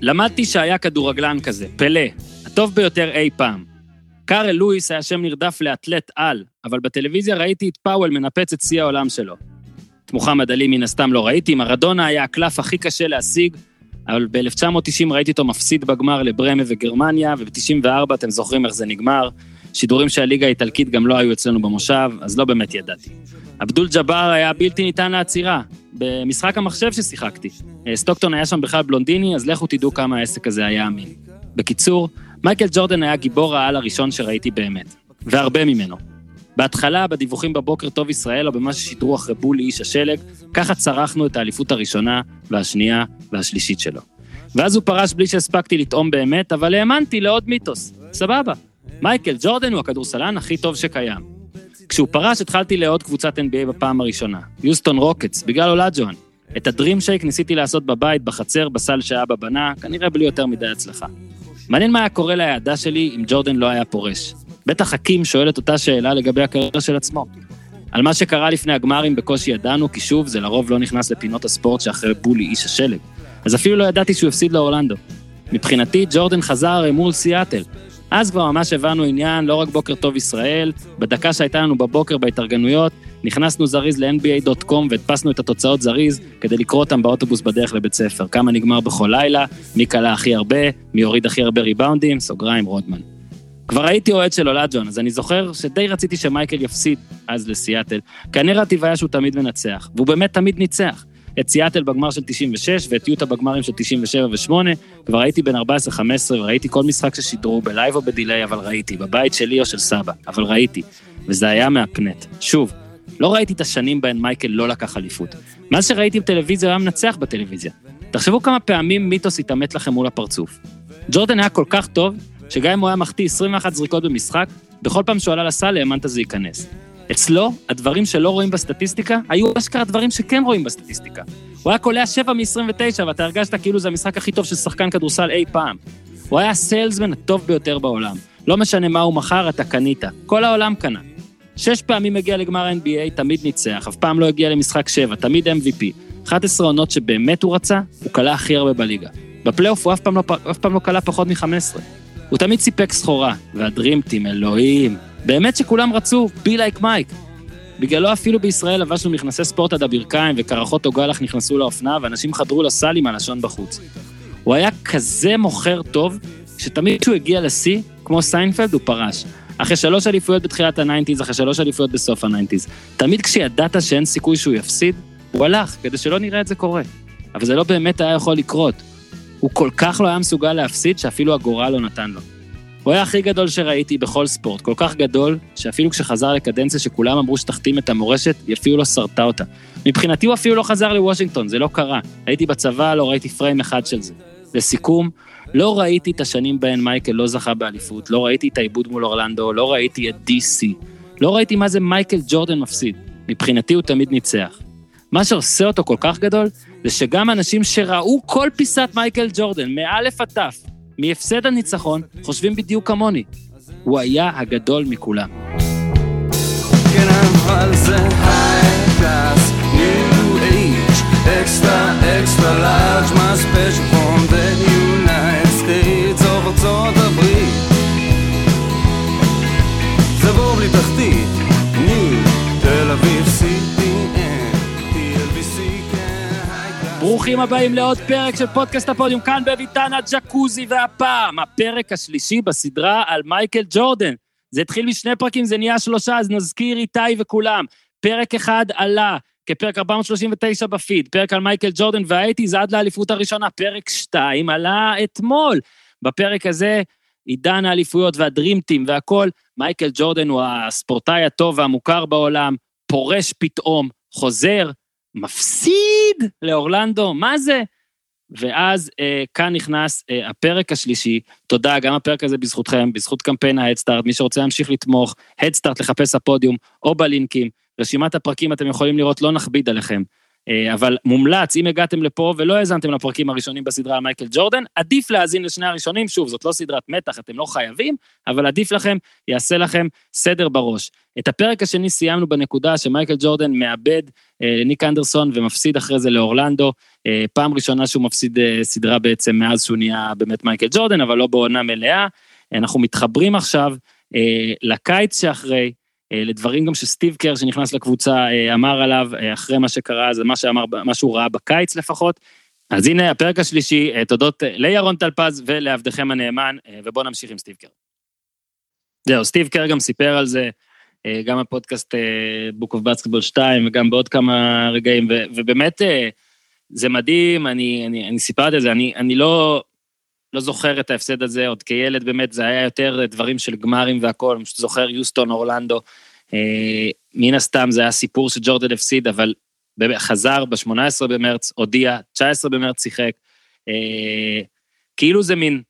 למדתי שהיה כדורגלן כזה, פלא, הטוב ביותר אי פעם. קארל לואיס היה שם נרדף לאתלט על, אבל בטלוויזיה ראיתי את פאוול מנפץ את שיא העולם שלו. את מוחמד עלי מן הסתם לא ראיתי, מרדונה היה הקלף הכי קשה להשיג, אבל ב-1990 ראיתי אותו מפסיד בגמר לברמה וגרמניה, וב-94 אתם זוכרים איך זה נגמר. שידורים של הליגה האיטלקית גם לא היו אצלנו במושב, אז לא באמת ידעתי. אבדול ג'אבר היה בלתי ניתן לעצירה, במשחק המחשב ששיחקתי. אה, סטוקטון היה שם בכלל בלונדיני, אז לכו תדעו כמה העסק הזה היה אמין. בקיצור, מייקל ג'ורדן היה גיבור העל הראשון שראיתי באמת, והרבה ממנו. בהתחלה, בדיווחים בבוקר טוב ישראל, או במה ששידרו אחרי בולי איש השלג, ככה צרחנו את האליפות הראשונה, והשנייה, והשלישית שלו. ואז הוא פרש בלי שהספקתי לטעום באמת, אבל האמנתי לעוד מיתוס. סבבה. מייקל ג'ורדן הוא הכדורסלן הכי טוב שקיים. כשהוא פרש התחלתי לעוד קבוצת NBA בפעם הראשונה, יוסטון רוקטס, בגלל אולג'ואן. את הדרים שייק ניסיתי לעשות בבית, בחצר, בסל שאבא בנה, כנראה בלי יותר מדי הצלחה. מעניין מה היה קורה ליעדה שלי אם ג'ורדן לא היה פורש. בטח חכים שואל את אותה שאלה לגבי הקריירה של עצמו. על מה שקרה לפני הגמרים בקושי ידענו, כי שוב, זה לרוב לא נכנס לפינות הספורט שאחרי בולי איש השלג. אז אפילו לא ידעתי שהוא הפסיד לאורלנדו. מבחינתי, ג'ורדן חזר מול סיאטל. אז כבר ממש הבנו עניין, לא רק בוקר טוב ישראל, בדקה שהייתה לנו בבוקר בהתארגנויות, נכנסנו זריז ל-nba.com והדפסנו את התוצאות זריז כדי לקרוא אותם באוטובוס בדרך לבית ספר. כמה נגמר בכל לילה, מי קלע הכי הרבה, מי הוריד הכי הרבה ריבאונדים, סוגריים, רודמן. כבר הייתי אוהד של אולג'ון, אז אני זוכר שדי רציתי שמייקל יפסיד אז לסיאטל, כי הנרטיב היה שהוא תמיד מנצח, והוא באמת תמיד ניצח. את סיאטל בגמר של 96 ואת יוטה בגמרים של 97 ו-8, כבר הייתי בן 14-15 וראיתי כל משחק ששידרו ב live או ב delay, אבל ראיתי, בבית שלי או של סבא, אבל ראיתי, וזה היה מהפנט. שוב, לא ראיתי את השנים בהן מייקל לא לקח אליפות. מאז שראיתי בטלוויזיה, הוא היה מנצח בטלוויזיה. תחשבו כמה פעמים מיתוס התעמת לכם מול הפרצוף. ג'ורדן היה כל כך טוב, שגם אם הוא היה מחטיא 21 זריקות במשחק, בכל פעם שהוא עלה לסל האמנת שזה ייכנס. אצלו, הדברים שלא רואים בסטטיסטיקה, היו אשכרה דברים שכן רואים בסטטיסטיקה. הוא היה קולע 7 מ-29, ואתה הרגשת כאילו זה המשחק הכי טוב של שחקן כדורסל אי פעם. הוא היה הסיילסמן הטוב ביותר בעולם. לא משנה מה הוא מכר, אתה קנית. כל העולם קנה. שש פעמים הגיע לגמר NBA, תמיד ניצח, אף פעם לא הגיע למשחק 7, תמיד MVP. 11 עונות שבאמת הוא רצה, הוא קלע הכי הרבה בליגה. בפלייאוף הוא אף פעם לא, פעם לא פחות מ-15. הוא תמיד סיפק סחורה, והדרימטים, אלוהים. באמת שכולם רצו, בי לייק מייק. בגללו אפילו בישראל לבשנו מכנסי ספורט עד הברכיים וקרחות אוגלח נכנסו לאופנה ואנשים חדרו לסל עם הלשון בחוץ. הוא היה כזה מוכר טוב, שתמיד כשהוא הגיע לשיא, כמו סיינפלד, הוא פרש. אחרי שלוש אליפויות בתחילת ה nineties, אחרי שלוש אליפויות בסוף ה nineties. תמיד כשידעת שאין סיכוי שהוא יפסיד, הוא הלך, כדי שלא נראה את זה קורה. אבל זה לא באמת היה יכול לקרות. הוא כל כך לא היה מסוגל להפסיד, שאפילו הגורל לא נתן לו. הוא היה הכי גדול שראיתי בכל ספורט, כל כך גדול, שאפילו כשחזר לקדנציה שכולם אמרו שתחתים את המורשת, היא אפילו לא שרטה אותה. מבחינתי הוא אפילו לא חזר לוושינגטון, זה לא קרה. הייתי בצבא, לא ראיתי פריים אחד של זה. לסיכום, לא ראיתי את השנים בהן מייקל לא זכה באליפות, לא ראיתי את העיבוד מול אורלנדו, לא ראיתי את DC. לא ראיתי מה זה מייקל ג'ורדן מפסיד. מבחינתי הוא תמיד ניצח. מה שעושה אותו כל כך גדול, זה שגם אנשים שראו כל פיסת מייקל ג'ורדן, מאלף עד תף, מהפסד הניצחון, חושבים בדיוק כמוני. הוא היה הגדול מכולם. כן, תחתית, ברוכים הבאים לעוד פרק של פודקאסט הפודיום, כאן בביתן הג'קוזי, והפעם, הפרק השלישי בסדרה על מייקל ג'ורדן. זה התחיל משני פרקים, זה נהיה שלושה, אז נזכיר איתי וכולם. פרק אחד עלה כפרק 439 בפיד, פרק על מייקל ג'ורדן והאייטיז עד לאליפות הראשונה, פרק שתיים עלה אתמול. בפרק הזה, עידן האליפויות והדרימטים והכול, מייקל ג'ורדן הוא הספורטאי הטוב והמוכר בעולם, פורש פתאום, חוזר, מפסיד לאורלנדו, מה זה? ואז אה, כאן נכנס אה, הפרק השלישי, תודה, גם הפרק הזה בזכותכם, בזכות קמפיין ההדסטארט, מי שרוצה להמשיך לתמוך, הדסטארט לחפש הפודיום, או בלינקים, רשימת הפרקים אתם יכולים לראות, לא נכביד עליכם. אה, אבל מומלץ, אם הגעתם לפה ולא האזנתם לפרקים הראשונים בסדרה על מייקל ג'ורדן, עדיף להאזין לשני הראשונים, שוב, זאת לא סדרת מתח, אתם לא חייבים, אבל עדיף לכם, יעשה לכם סדר בראש. את הפרק השני סיימנו בנקודה שמייקל ג'ורדן מאבד אה, ניק אנדרסון ומפסיד אחרי זה לאורלנדו, אה, פעם ראשונה שהוא מפסיד אה, סדרה בעצם מאז שהוא נהיה באמת מייקל ג'ורדן, אבל לא בעונה מלאה. אנחנו מתחברים עכשיו אה, לקיץ שאחרי, אה, לדברים גם שסטיב קר שנכנס לקבוצה אה, אמר עליו אחרי מה שקרה, זה מה שאמר, מה שהוא ראה בקיץ לפחות. אז הנה הפרק השלישי, תודות לירון טלפז ולעבדכם הנאמן, ובואו נמשיך עם סטיב קר. זהו, סטיב קר גם סיפר על זה, גם בפודקאסט Book of Basketball 2 וגם בעוד כמה רגעים, ובאמת זה מדהים, אני, אני, אני סיפרתי על זה, אני, אני לא, לא זוכר את ההפסד הזה, עוד כילד באמת זה היה יותר דברים של גמרים והכל, אני פשוט זוכר יוסטון, אורלנדו. אה, מן הסתם זה היה סיפור שג'ורדן הפסיד, אבל חזר ב-18 במרץ, הודיע, 19 במרץ שיחק. אה, כאילו זה מין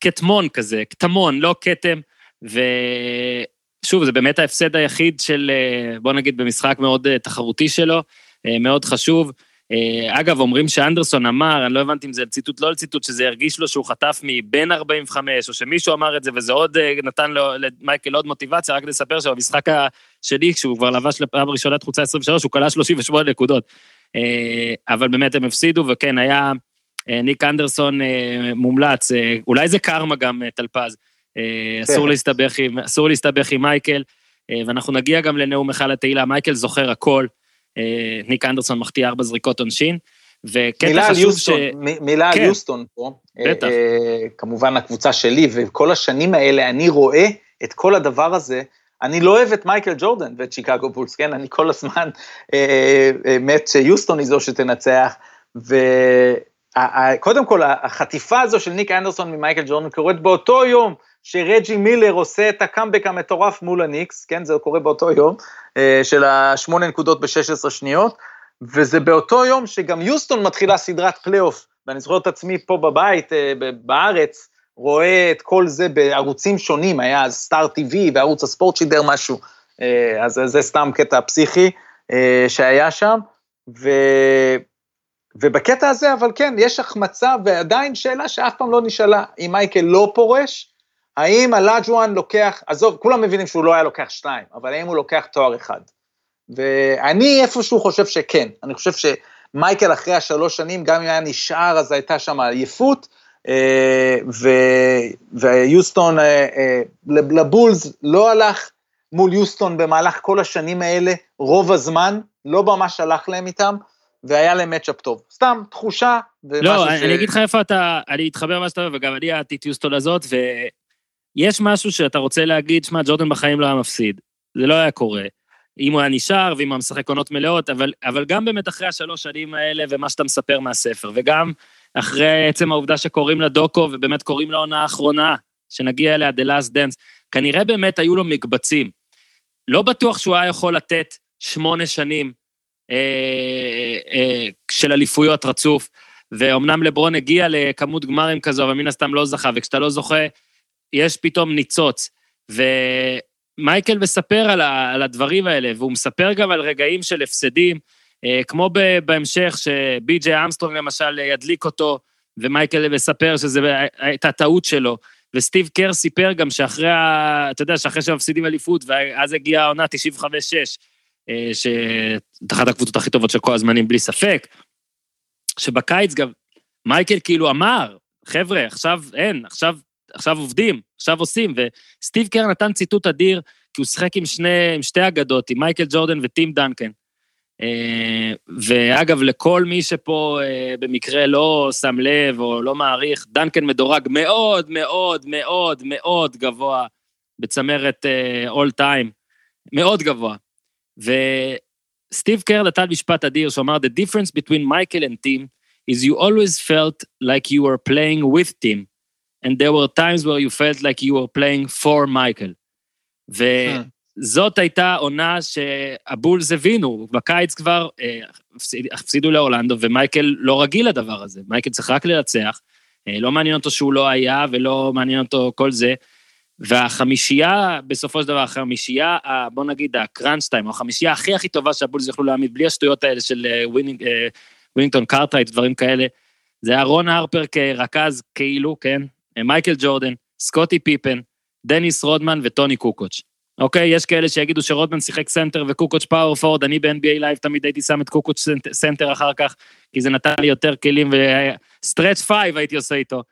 כתמון כזה, כתמון, לא כתם, ושוב, זה באמת ההפסד היחיד של, אה, בוא נגיד, במשחק מאוד אה, תחרותי שלו, אה, מאוד חשוב. אה, אגב, אומרים שאנדרסון אמר, אני לא הבנתי אם זה ציטוט, לא ציטוט, שזה הרגיש לו שהוא חטף מבן 45, או שמישהו אמר את זה, וזה עוד אה, נתן לו, למייקל עוד מוטיבציה, רק לספר שבמשחק השני, כשהוא כבר לבש לפעם ראשונה תחוצה 23, הוא כלה 38 נקודות. אה, אבל באמת הם הפסידו, וכן, היה ניק אנדרסון מומלץ, אולי זה קרמה גם, טלפז. אסור כן. להסתבך עם, אסור להסתבך עם מייקל, ואנחנו נגיע גם לנאום אחד לתהילה, מייקל זוכר הכל. אה, ניק אנדרסון מחטיא ארבע זריקות עונשין. וקטע חשוב ש... מילה כן. על יוסטון פה. בטח. אה, כמובן הקבוצה שלי, וכל השנים האלה אני רואה את כל הדבר הזה. אני לא אוהב את מייקל ג'ורדן ואת שיקגו בולס, כן? אני כל הזמן אה, האמת שיוסטון היא זו שתנצח. וקודם כל, החטיפה הזו של ניק אנדרסון ממייקל ג'ורדן קורית באותו יום שרג'י מילר עושה את הקאמבק המטורף מול הניקס, כן, זה קורה באותו יום, אה, של השמונה נקודות ב-16 שניות, וזה באותו יום שגם יוסטון מתחילה סדרת פלייאוף, ואני זוכר את עצמי פה בבית, אה, בארץ, רואה את כל זה בערוצים שונים, היה אז Star TV וערוץ הספורט שידר משהו, אה, אז זה סתם קטע פסיכי שהיה שם, ו... ובקטע הזה, אבל כן, יש החמצה ועדיין שאלה שאף פעם לא נשאלה, אם מייקל לא פורש, האם הלאג'ואן לוקח, עזוב, כולם מבינים שהוא לא היה לוקח שתיים, אבל האם הוא לוקח תואר אחד? ואני איפשהו חושב שכן, אני חושב שמייקל אחרי השלוש שנים, גם אם היה נשאר, אז הייתה שם עייפות, אה, ויוסטון, אה, אה, לבולס לא הלך מול יוסטון במהלך כל השנים האלה, רוב הזמן, לא ממש הלך להם איתם, והיה להם מצ'אפ טוב. סתם, תחושה, לא, אני, ש... אני אגיד לך איפה אתה, אני אתחבר מה שאתה אומר, וגם אני אהבתי את יוסטון הזאת, יש משהו שאתה רוצה להגיד, שמע, ג'ורדן בחיים לא היה מפסיד. זה לא היה קורה. אם הוא היה נשאר ואם הוא משחק עונות מלאות, אבל, אבל גם באמת אחרי השלוש שנים האלה ומה שאתה מספר מהספר, וגם אחרי עצם העובדה שקוראים לדוקו ובאמת קוראים לעונה האחרונה, שנגיע אליה, The Last Dance, כנראה באמת היו לו מקבצים. לא בטוח שהוא היה יכול לתת שמונה שנים אה, אה, של אליפויות רצוף, ואומנם לברון הגיע לכמות גמרים כזו, אבל מן הסתם לא זכה, וכשאתה לא זוכה, יש פתאום ניצוץ. ומייקל מספר על, ה, על הדברים האלה, והוא מספר גם על רגעים של הפסדים, אה, כמו בהמשך, שבי.ג'יי אמסטרונג למשל ידליק אותו, ומייקל מספר שזו הייתה טעות שלו. וסטיב קר סיפר גם שאחרי, ה... אתה יודע, שאחרי שמפסידים אליפות, ואז הגיעה העונה 95-6, אה, שאת אחת הקבוצות הכי טובות של כל הזמנים, בלי ספק, שבקיץ גם מייקל כאילו אמר, חבר'ה, עכשיו אין, עכשיו עכשיו עובדים, עכשיו עושים, וסטיב קר נתן ציטוט אדיר, כי הוא שיחק עם, עם שתי אגדות, עם מייקל ג'ורדן וטים דנקן. אה, ואגב, לכל מי שפה אה, במקרה לא שם לב או לא מעריך, דנקן מדורג מאוד מאוד מאוד מאוד גבוה בצמרת אול uh, טיים, מאוד גבוה. וסטיב קר נתן משפט אדיר שאמר, The difference between Michael and Tim is you always felt like you were playing with Tim. And there were times where you felt like you were playing for מייקל. וזאת הייתה עונה שהבולס הבינו, בקיץ כבר אה, הפסידו לאורלנדו, ומייקל לא רגיל לדבר הזה, מייקל צריך רק לנצח, אה, לא מעניין אותו שהוא לא היה ולא מעניין אותו כל זה, והחמישייה, בסופו של דבר, החמישייה, בוא נגיד ה crunch time, החמישייה הכי הכי טובה שהבולס יכלו להעמיד, בלי השטויות האלה של וונינג, וונינגטון קארטרייט, דברים כאלה, זה היה רון הרפר כרכז כאילו, כן? מייקל ג'ורדן, סקוטי פיפן, דניס רודמן וטוני קוקוץ'. אוקיי? יש כאלה שיגידו שרודמן שיחק סנטר וקוקוץ' power forward, אני ב- NBA Live תמיד הייתי שם את קוקוץ' סנטר אחר כך, כי זה נתן לי יותר כלים, ו stretch five הייתי עושה איתו.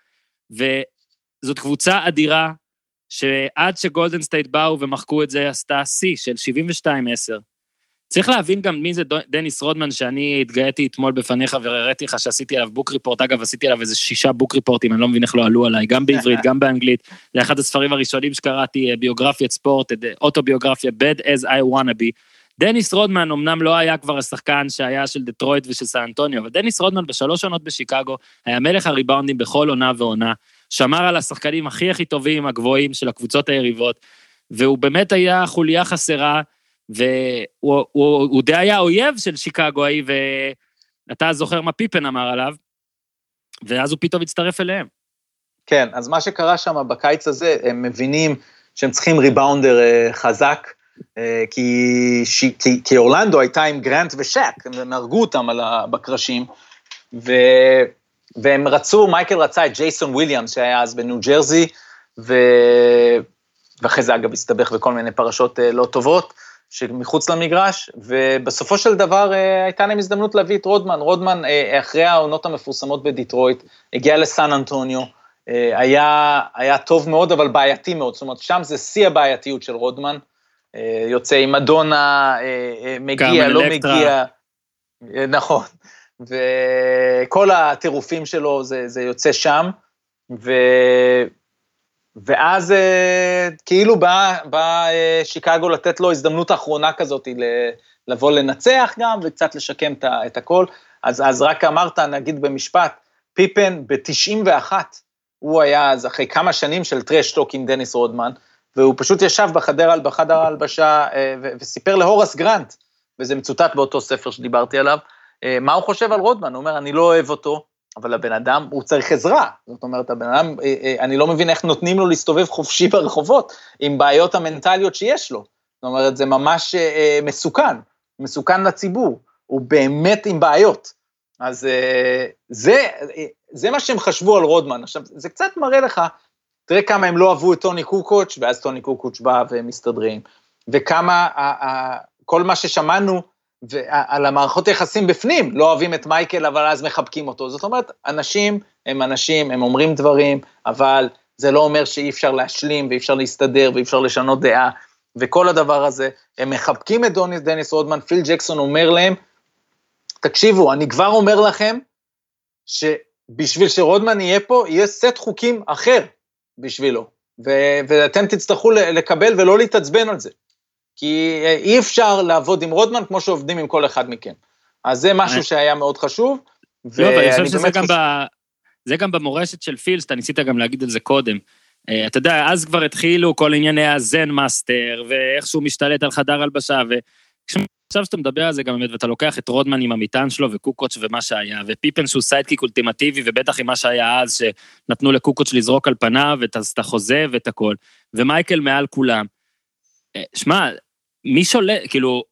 וזאת קבוצה אדירה, שעד שגולדן סטייט באו ומחקו את זה, עשתה שיא של 72-10. צריך להבין גם מי זה דניס רודמן, שאני התגאיתי אתמול בפניך והראיתי לך שעשיתי עליו book report, אגב, עשיתי עליו איזה שישה book report ים, אני לא מבין איך לא עלו עליי, גם בעברית, גם באנגלית. זה אחד הספרים הראשונים שקראתי, אה, ביוגרפיית ספורט, אה, אוטוביוגרפיה, Bad as I wanna be. דניס רודמן אמנם לא היה כבר השחקן שהיה של דטרויט ושל סן אנטוניו, אבל דניס רודמן בשלוש עונות בשיקגו, היה מלך הריבאונדים בכל עונה ועונה, שמר על השחקנים הכי הכי טובים, הגבוהים של הקבוצות היריבות, והוא באמת היה חוליה חסרה, והוא הוא, הוא די היה אויב של שיקגו ההיא, ואתה זוכר מה פיפן אמר עליו, ואז הוא פתאום הצטרף אליהם. כן, אז מה שקרה שם בקיץ הזה, הם מבינים שהם צריכים ריבאונדר אה, חזק, אה, כי, כי, כי אורלנדו הייתה עם גרנט ושק, הם הרגו אותם ה, בקרשים, ו, והם רצו, מייקל רצה את ג'ייסון וויליאמס, שהיה אז בניו ג'רזי, ו, ואחרי זה אגב הסתבך בכל מיני פרשות אה, לא טובות, שמחוץ למגרש, ובסופו של דבר אה, הייתה להם הזדמנות להביא את רודמן. רודמן, אה, אחרי העונות המפורסמות בדיטרויט, הגיע לסן אנטוניו, אה, היה, היה טוב מאוד, אבל בעייתי מאוד. זאת אומרת, שם זה שיא הבעייתיות של רודמן. יוצא עם מדונה, מגיע, לא אלקטרה. מגיע. נכון. וכל הטירופים שלו, זה, זה יוצא שם. ו... ואז אה, כאילו בא, בא אה, שיקגו לתת לו הזדמנות האחרונה כזאת לבוא לנצח גם וקצת לשקם את הכל. אז, אז רק אמרת, נגיד במשפט, פיפן ב-91, הוא היה אז אחרי כמה שנים של טרשטוק עם דניס רודמן, והוא פשוט ישב בחדר, בחדר ההלבשה אה, וסיפר להורס גרנט, וזה מצוטט באותו ספר שדיברתי עליו, מה הוא חושב על רודמן, הוא אומר, אני לא אוהב אותו, אבל הבן אדם, הוא צריך עזרה. זאת אומרת, הבן אדם, אה, אה, אני לא מבין איך נותנים לו להסתובב חופשי ברחובות עם בעיות המנטליות שיש לו. זאת אומרת, זה ממש אה, מסוכן, מסוכן לציבור, הוא באמת עם בעיות. אז זה, זה מה שהם חשבו על רודמן. עכשיו, זה קצת מראה לך, תראה כמה הם לא אהבו את טוני קוקוץ', ואז טוני קוקוץ' בא והם מסתדרים, וכמה, כל מה ששמענו, ועל המערכות יחסים בפנים, לא אוהבים את מייקל, אבל אז מחבקים אותו. זאת אומרת, אנשים הם אנשים, הם אומרים דברים, אבל זה לא אומר שאי אפשר להשלים, ואי אפשר להסתדר, ואי אפשר לשנות דעה, וכל הדבר הזה, הם מחבקים את דוניס דניס רודמן, פיל ג'קסון אומר להם, תקשיבו, אני כבר אומר לכם, שבשביל שרודמן יהיה פה, יהיה סט חוקים אחר בשבילו, ו- ואתם תצטרכו לקבל ולא להתעצבן על זה. כי אה, אי אפשר לעבוד עם רודמן כמו שעובדים עם כל אחד מכם. אז זה משהו שהיה מאוד חשוב. לא, אבל אני חושב שזה גם, ב... זה גם במורשת של פיל, אתה ניסית גם להגיד את זה קודם. אה, אתה יודע, אז כבר התחילו כל ענייני ה Zen Master, ואיך שהוא משתלט על חדר הלבשה, ועכשיו שאתה מדבר על זה גם באמת, ואתה לוקח את רודמן עם המטען שלו, וקוקוץ' ומה שהיה, ופיפן שהוא sidekick אולטימטיבי, ובטח עם מה שהיה אז, שנתנו לקוקוץ' לזרוק על פניו, את החוזה ואת הכל, ומייקל מעל כולם. אה, שמע, מי שולט, כאילו,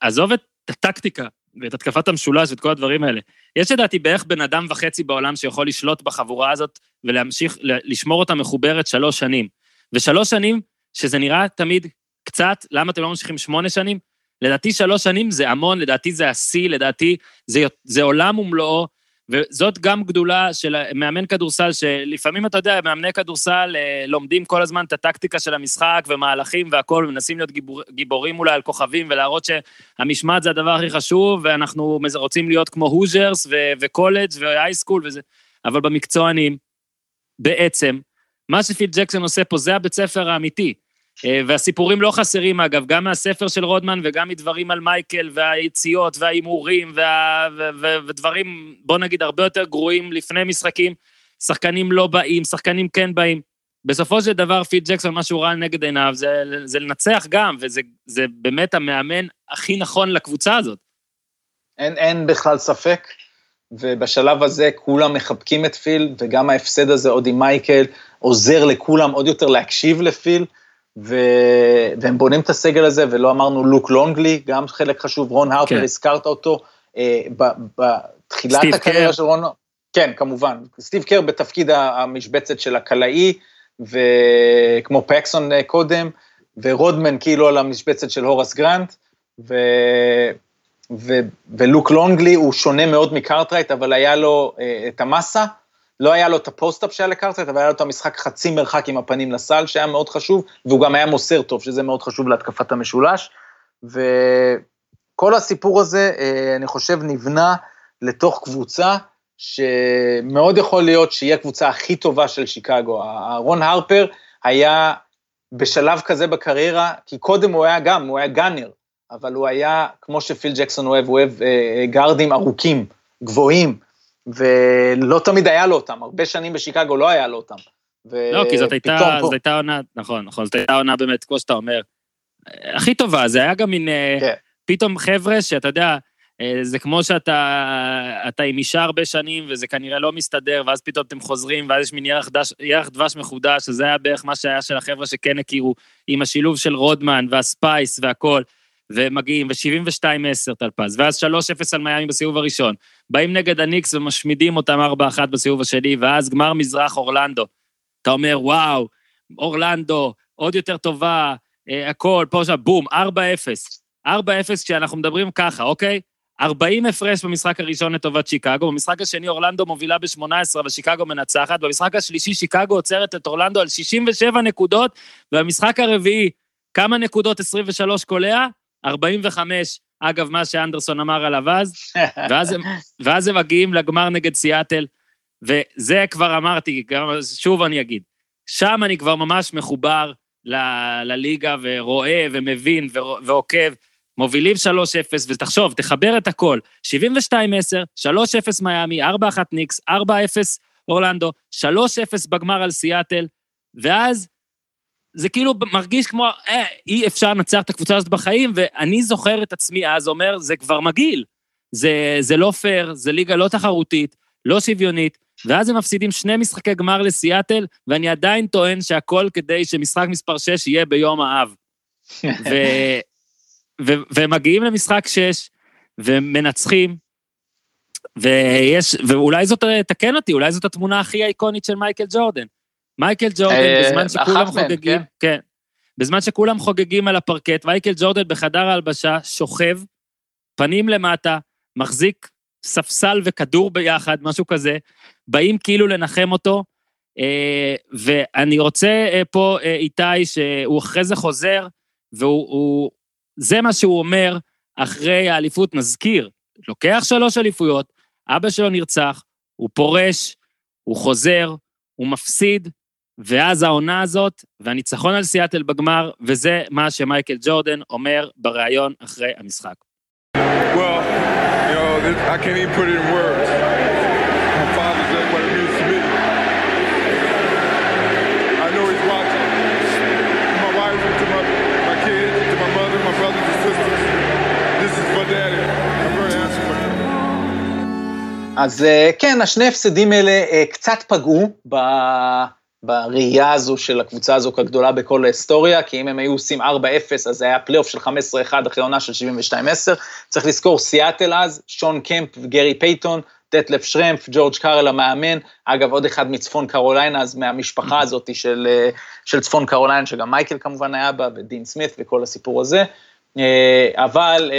עזוב את הטקטיקה ואת התקפת המשולש ואת כל הדברים האלה. יש לדעתי בערך בן אדם וחצי בעולם שיכול לשלוט בחבורה הזאת ולהמשיך, לשמור אותה מחוברת שלוש שנים. ושלוש שנים, שזה נראה תמיד קצת, למה אתם לא ממשיכים שמונה שנים? לדעתי שלוש שנים זה המון, לדעתי זה השיא, לדעתי זה, זה עולם ומלואו, וזאת גם גדולה של מאמן כדורסל, שלפעמים, אתה יודע, מאמני כדורסל אה, לומדים כל הזמן את הטקטיקה של המשחק ומהלכים והכול, ומנסים להיות גיבור, גיבורים אולי על כוכבים ולהראות שהמשמעת זה הדבר הכי חשוב, ואנחנו רוצים להיות כמו הוז'רס וקולג' והייסקול וזה, אבל במקצוענים, בעצם, מה שפיל ג'קסון עושה פה זה הבית ספר האמיתי. אה, והסיפורים לא חסרים, אגב, גם מהספר של רודמן וגם מדברים על מייקל והיציאות וההימורים וה... ו... ו... ודברים, בוא נגיד, הרבה יותר גרועים לפני משחקים. שחקנים לא באים, שחקנים כן באים. בסופו של דבר, פיל ג'קסון, מה שהוא ראה נגד עיניו, זה, זה לנצח גם, וזה באמת המאמן הכי נכון לקבוצה הזאת. אין, אין בכלל ספק. ובשלב הזה כולם מחבקים את פיל, וגם ההפסד הזה עוד עם מייקל עוזר לכולם עוד יותר להקשיב לפיל, ו... והם בונים את הסגל הזה, ולא אמרנו לוק לונגלי, גם חלק חשוב, רון הרפר, כן. הזכרת אותו, אה, בתחילת הקריירה של רון, כן, כמובן, סטיב קר בתפקיד המשבצת של הקלעי, וכמו פקסון אה, קודם, ורודמן כאילו על המשבצת של הורס גרנט, ו... ו... ולוק לונגלי הוא שונה מאוד מקארטרייט, אבל היה לו אה, את המסה, לא היה לו את ה post-up שהיה לקארטרייט, אבל היה לו את המשחק חצי מרחק עם הפנים לסל, שהיה מאוד חשוב, והוא גם היה מוסר טוב, שזה מאוד חשוב להתקפת המשולש. וכל הסיפור הזה, אה, אני חושב, נבנה לתוך קבוצה שמאוד יכול להיות שהיא הקבוצה הכי טובה של שיקגו. רון הרפר היה בשלב כזה בקריירה, כי קודם הוא היה גם, הוא היה גאנר, אבל הוא היה, כמו שפיל ג'קסון אוהב, הוא אוהב אה, גארדים ארוכים, גבוהים, ולא תמיד היה לו אותם, הרבה שנים בשיקגו לא היה לו אותם. לא, כי זאת הייתה, פה... זאת הייתה עונה, נכון, נכון, זאת הייתה עונה באמת, כמו שאתה אומר, הכי טובה, זה היה גם מין, אה, כן. פתאום חבר'ה שאתה יודע, אה, זה כמו שאתה אתה עם אישה הרבה שנים, וזה כנראה לא מסתדר, ואז פתאום אתם חוזרים, ואז יש מין ירח, דש, ירח דבש מחודש, שזה היה בערך מה שהיה של החבר'ה שכן הכירו, עם השילוב של רודמן והספייס והכל, ומגיעים, ו-72-10 טלפז, ואז 3-0 על מיאמי בסיבוב הראשון. באים נגד הניקס ומשמידים אותם 4-1 בסיבוב השני, ואז גמר מזרח אורלנדו. אתה אומר, וואו, אורלנדו, עוד יותר טובה, אה, הכל, פה עכשיו, בום, 4-0. 4-0 כשאנחנו מדברים ככה, אוקיי? 40 הפרש במשחק הראשון לטובת שיקגו, במשחק השני אורלנדו מובילה ב-18 ושיקגו מנצחת, במשחק השלישי שיקגו עוצרת את אורלנדו על 67 נקודות, ובמשחק הרביעי, כמה נקודות 23 קולע? 45, אגב, מה שאנדרסון אמר עליו אז, ואז, ואז הם מגיעים לגמר נגד סיאטל, וזה כבר אמרתי, שוב אני אגיד, שם אני כבר ממש מחובר ל- לליגה ורואה ומבין ועוקב. מובילים 3-0, ותחשוב, תחבר את הכל, 72-10, 3-0 מיאמי, 4-1 ניקס, 4-0 אורלנדו, 3-0 בגמר על סיאטל, ואז זה כאילו מרגיש כמו, אה, אי אפשר לנצח את הקבוצה הזאת בחיים, ואני זוכר את עצמי אז אומר, זה כבר מגעיל. זה, זה לא פייר, זה ליגה לא תחרותית, לא שוויונית, ואז הם מפסידים שני משחקי גמר לסיאטל, ואני עדיין טוען שהכל כדי שמשחק מספר 6 יהיה ביום האב. ו, ו- ומגיעים למשחק 6, ומנצחים, ויש, ואולי זאת, תקן אותי, אולי זאת התמונה הכי איקונית של מייקל ג'ורדן. מייקל ג'ורדן, אה, בזמן שכולם חוגגים, כן. כן, בזמן שכולם חוגגים על הפרקט, מייקל ג'ורדן בחדר ההלבשה שוכב, פנים למטה, מחזיק ספסל וכדור ביחד, משהו כזה, באים כאילו לנחם אותו, אה, ואני רוצה אה, פה איתי, שהוא אחרי זה חוזר, והוא זה מה שהוא אומר אחרי האליפות, נזכיר, לוקח שלוש אליפויות, אבא שלו נרצח, הוא פורש, הוא חוזר, הוא מפסיד, ואז העונה הזאת, והניצחון על סיאטל בגמר, וזה מה שמייקל ג'ורדן אומר בריאיון אחרי המשחק. Well, you know, I can't even put it in words. אז אה, כן, השני הפסדים האלה אה, קצת פגעו ב... בראייה הזו של הקבוצה הזו כגדולה בכל ההיסטוריה, כי אם הם היו עושים 4-0, אז זה היה פלייאוף של 15-1 אחרי עונה של 72-10. צריך לזכור, סיאטל אז, שון קמפ וגרי פייתון, דטלף שרמפ, ג'ורג' קארל המאמן, אגב, עוד אחד מצפון קרוליינה, אז מהמשפחה הזאת של, אה, של צפון קרוליינה, שגם מייקל כמובן היה בה, ודין סמית וכל הסיפור הזה. אבל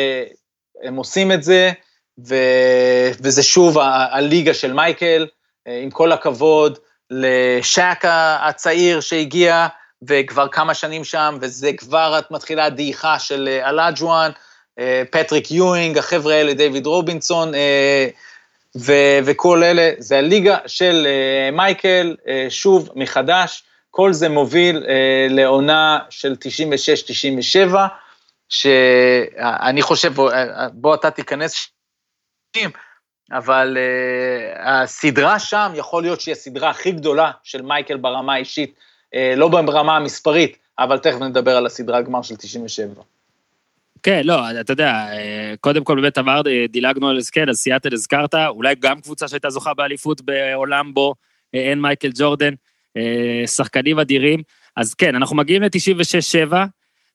הם עושים את זה, ו, וזה שוב הליגה של מייקל, אה, עם כל הכבוד לשאק הצעיר שהגיע, וכבר כמה שנים שם, וזה כבר את מתחילה הדעיכה של אה, אלאג'ואן, אה, פטריק יואינג, החבר'ה האלה, דיוויד רובינסון, ו- וכל אלה, זה הליגה של מייקל, שוב, מחדש, כל זה מוביל לעונה של 96-97, שאני חושב, בוא אתה תיכנס אבל uh, הסדרה שם יכול להיות שהיא הסדרה הכי גדולה של מייקל ברמה האישית, uh, לא ברמה המספרית, אבל תכף נדבר על הסדרה הגמר של 97. כן, לא, אתה יודע, אה, קודם כל באמת אמר, דילגנו על כן, אז סיאטל הזכרת, אולי גם קבוצה שהייתה זוכה באליפות בעולם בו אין מייקל ג'ורדן, שחקנים אדירים. אז כן, אנחנו מגיעים ל-96-7,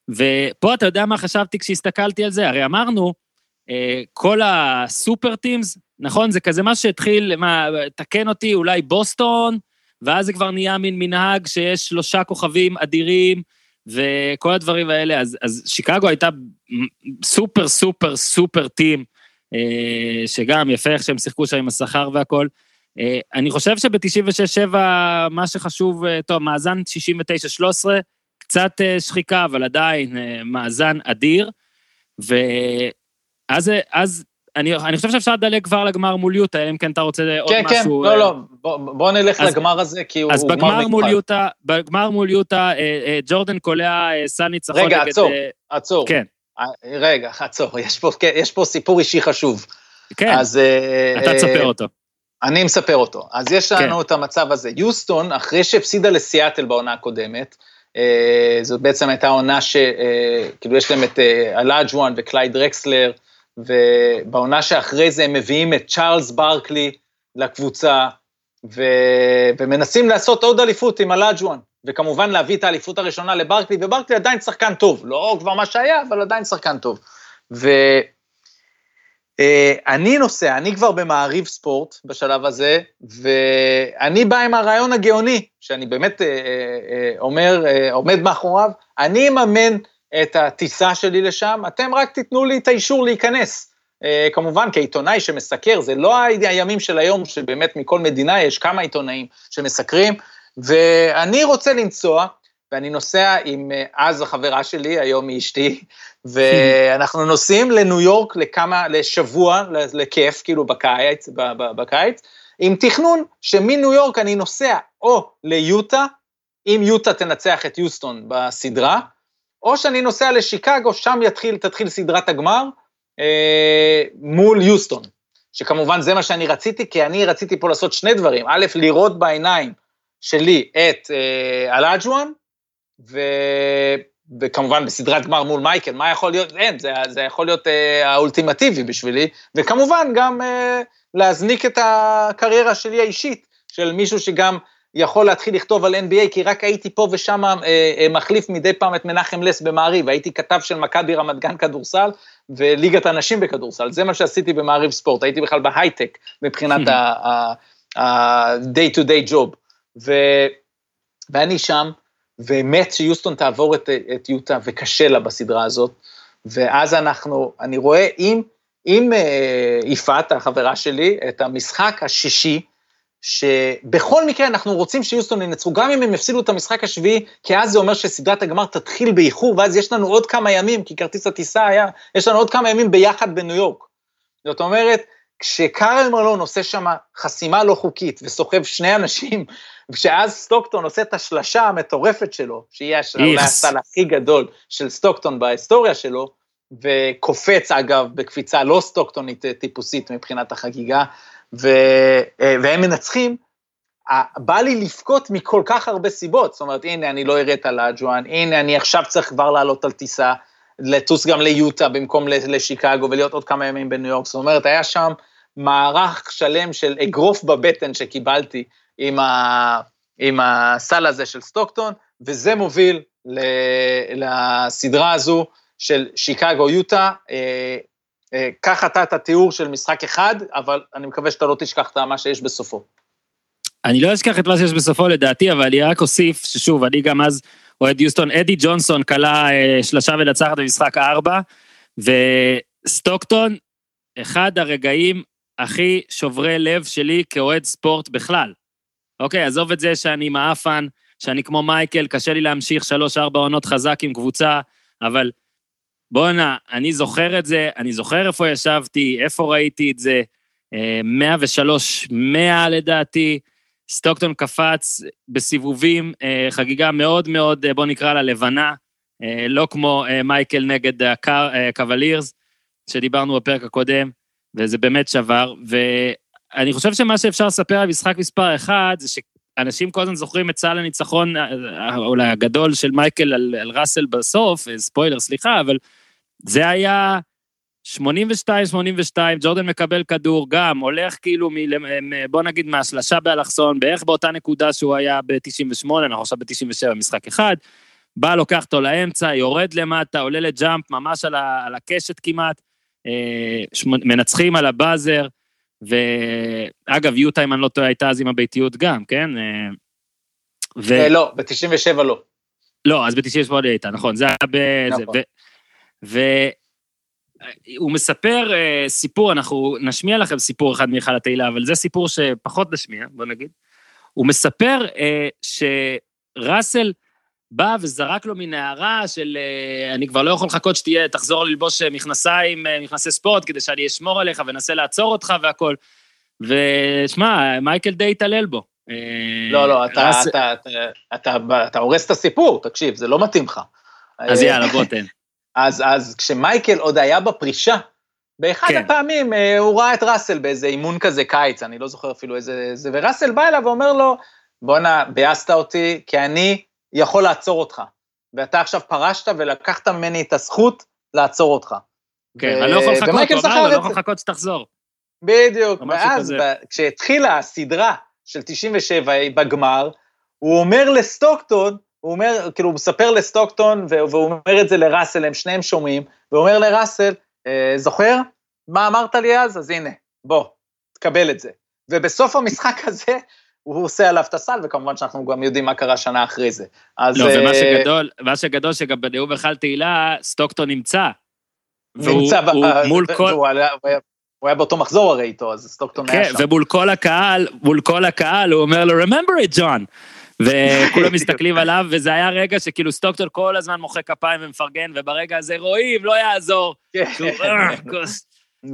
ופה אתה יודע מה חשבתי כשהסתכלתי על זה? הרי אמרנו, כל הסופר טימס, נכון? זה כזה מה שהתחיל, מה, תקן אותי, אולי בוסטון, ואז זה כבר נהיה מין מנהג שיש שלושה כוכבים אדירים, וכל הדברים האלה, אז, אז שיקגו הייתה סופר סופר סופר טים, אה, שגם יפה איך שהם שיחקו שם עם השכר והכל. אה, אני חושב שב-96-7 מה שחשוב, אה, טוב, מאזן 69-13, קצת שחיקה, אבל עדיין מאזן אדיר, ואז אז אני, אני חושב שאפשר לדלג כבר לגמר מול יוטה, אם כן אתה רוצה עוד כן, משהו. כן, כן, לא, לא, בוא, בוא נלך אז, לגמר הזה, כי הוא אז בגמר מול יוטה, בגמר מול יוטה, אה, אה, ג'ורדן קולע אה, סל ניצחון נגד... רגע, עצור, עצור. כן. רגע, עצור, יש פה, כן, יש פה סיפור אישי חשוב. כן, אז, אתה תספר אותו. אני מספר אותו. אז יש לנו כן. את המצב הזה. יוסטון, אחרי שהפסידה לסיאטל בעונה הקודמת, זאת בעצם הייתה עונה שכאילו יש להם את אלאג'ואן וקלייד דרקסלר, ובעונה שאחרי זה הם מביאים את צ'ארלס ברקלי לקבוצה, ו... ומנסים לעשות עוד אליפות עם אלאג'ואן, וכמובן להביא את האליפות הראשונה לברקלי, וברקלי עדיין שחקן טוב, לא כבר מה שהיה, אבל עדיין שחקן טוב. ואני אה, נוסע, אני כבר במעריב ספורט בשלב הזה, ואני בא עם הרעיון הגאוני, שאני באמת אה, אה, אומר, עומד מאחוריו, אני אממן את הטיסה שלי לשם, אתם רק תיתנו לי את האישור להיכנס. Uh, כמובן, כעיתונאי שמסקר, זה לא הימים של היום, שבאמת מכל מדינה יש כמה עיתונאים שמסקרים, ואני רוצה לנסוע, ואני נוסע עם uh, אז החברה שלי, היום היא אשתי, ואנחנו נוסעים לניו יורק לכמה, לשבוע, לכיף, כאילו בקיץ, בקיץ, עם תכנון שמניו יורק אני נוסע או ליוטה, אם יוטה תנצח את יוסטון בסדרה, או שאני נוסע לשיקגו, שם יתחיל, תתחיל סדרת הגמר אה, מול יוסטון, שכמובן זה מה שאני רציתי, כי אני רציתי פה לעשות שני דברים, א', לראות בעיניים שלי את אה, אלאג'ואן, ו... וכמובן בסדרת גמר מול מייקל, מה יכול להיות, אין, זה, זה יכול להיות אה, האולטימטיבי בשבילי, וכמובן גם אה, להזניק את הקריירה שלי האישית, של מישהו שגם יכול להתחיל לכתוב על NBA, כי רק הייתי פה ושם אה, אה, מחליף מדי פעם את מנחם לס במעריב, הייתי כתב של מכבי רמת גן כדורסל וליגת הנשים בכדורסל, זה מה שעשיתי במעריב ספורט, הייתי בכלל בהייטק מבחינת ה-day to day job. ו, ואני שם, ומת שיוסטון תעבור את, את יוטה, וקשה לה בסדרה הזאת, ואז אנחנו, אני רואה עם, עם אה, יפעת, החברה שלי, את המשחק השישי, שבכל מקרה אנחנו רוצים שיוסטון ינצחו, גם אם הם יפסידו את המשחק השביעי, כי אז זה אומר שסדרת הגמר תתחיל באיחור, ואז יש לנו עוד כמה ימים, כי כרטיס הטיסה היה, יש לנו עוד כמה ימים ביחד בניו יורק. זאת אומרת, כשקארל מרלון עושה שם חסימה לא חוקית וסוחב שני אנשים, ושאז סטוקטון עושה את השלשה המטורפת שלו, שהיא אולי הסל הכי גדול של סטוקטון בהיסטוריה שלו, וקופץ אגב בקפיצה לא סטוקטונית טיפוסית מבחינת החגיגה, ו, אה, והם מנצחים, בא לי לבכות מכל כך הרבה סיבות, זאת אומרת, הנה, אני לא אראה את הלאג'ואן, הנה, אני עכשיו צריך כבר לעלות על טיסה, לטוס גם ליוטה במקום לשיקגו ולהיות עוד כמה ימים בניו יורק, זאת אומרת, היה שם מערך שלם של אגרוף בבטן שקיבלתי עם, ה, עם הסל הזה של סטוקטון, וזה מוביל לסדרה הזו של שיקגו-יוטה, אה, קח אתה את התיאור של משחק אחד, אבל אני מקווה שאתה לא תשכח את מה שיש בסופו. אני לא אשכח את מה שיש בסופו לדעתי, אבל אני רק אוסיף, ששוב, אני גם אז אוהד יוסטון, אדי ג'ונסון כלה אה, שלושה ונצחת במשחק ארבע, וסטוקטון, אחד הרגעים הכי שוברי לב שלי כאוהד ספורט בכלל. אוקיי, עזוב את זה שאני מעפן, שאני כמו מייקל, קשה לי להמשיך שלוש-ארבע עונות חזק עם קבוצה, אבל בואנה, אני זוכר את זה, אני זוכר איפה ישבתי, איפה ראיתי את זה, 103, אה, 100 לדעתי, סטוקטון קפץ בסיבובים, אה, חגיגה מאוד מאוד, אה, בוא נקרא לה לבנה, לא כמו מייקל נגד הקוולירס, שדיברנו בפרק הקודם, וזה באמת שבר, ואני חושב שמה שאפשר לספר על משחק מספר אחד, זה שאנשים כל הזמן זוכרים את סל הניצחון, אולי הגדול של מייקל על, על ראסל בסוף, ספוילר, סליחה, אבל זה היה 82-82, ג'ורדן מקבל כדור, גם הולך כאילו, מ, בוא נגיד מהשלשה באלכסון, בערך באותה נקודה שהוא היה ב-98, אנחנו עכשיו ב-97, משחק אחד, בא, לוקח אותו לאמצע, יורד למטה, עולה לג'אמפ, ממש על, ה, על הקשת כמעט, אה, מנצחים על הבאזר, ואגב, יוטה, אם אני לא טועה, הייתה אז עם הביתיות גם, כן? אה, ו... אה, לא, ב-97 לא. לא, אז ב-98 הייתה, נכון, זה היה ב... נכון. והוא מספר uh, סיפור, אנחנו נשמיע לכם סיפור אחד מהיכל התהילה, אבל זה סיפור שפחות נשמיע, בוא נגיד. הוא מספר uh, שראסל בא וזרק לו מנערה של uh, אני כבר לא יכול לחכות שתהיה, תחזור ללבוש מכנסיים, מכנסי ספורט, כדי שאני אשמור עליך ואנסה לעצור אותך והכל. ושמע, מייקל די התעלל בו. לא, לא, אתה, רס... אתה, אתה, אתה, אתה, אתה הורס את הסיפור, תקשיב, זה לא מתאים לך. אז יאללה, בוא תן. אז, אז כשמייקל עוד היה בפרישה, באחד כן. הפעמים אה, הוא ראה את ראסל באיזה אימון כזה קיץ, אני לא זוכר אפילו איזה... זה, וראסל בא אליו ואומר לו, בואנה, ביאסת אותי, כי אני יכול לעצור אותך. ואתה עכשיו פרשת ולקחת ממני את הזכות לעצור אותך. כן. אני לא יכול לחכות, הוא אמר לו, אני לא יכול לחכות שתחזור. בדיוק, ואז כשהתחילה הסדרה של 97 בגמר, הוא אומר לסטוקטון, הוא אומר, כאילו, הוא מספר לסטוקטון, והוא אומר את זה לראסל, הם שניהם שומעים, והוא אומר לראסל, אה, זוכר? מה אמרת לי אז? אז הנה, בוא, תקבל את זה. ובסוף המשחק הזה, הוא עושה עליו את הסל, וכמובן שאנחנו גם יודעים מה קרה שנה אחרי זה. אז... לא, ומה אה, שגדול, מה שגדול שגם בנאום בכלל תהילה, סטוקטון נמצא. נמצא, והוא, ב... מול כל... והוא היה, הוא היה באותו מחזור הרי איתו, אז סטוקטון היה שם. כן, ומול כל הקהל, מול כל הקהל, הוא אומר לו, Remember it, John. וכולם מסתכלים עליו, וזה היה רגע שכאילו סטוקטון כל הזמן מוחא כפיים ומפרגן, וברגע הזה רואים, לא יעזור.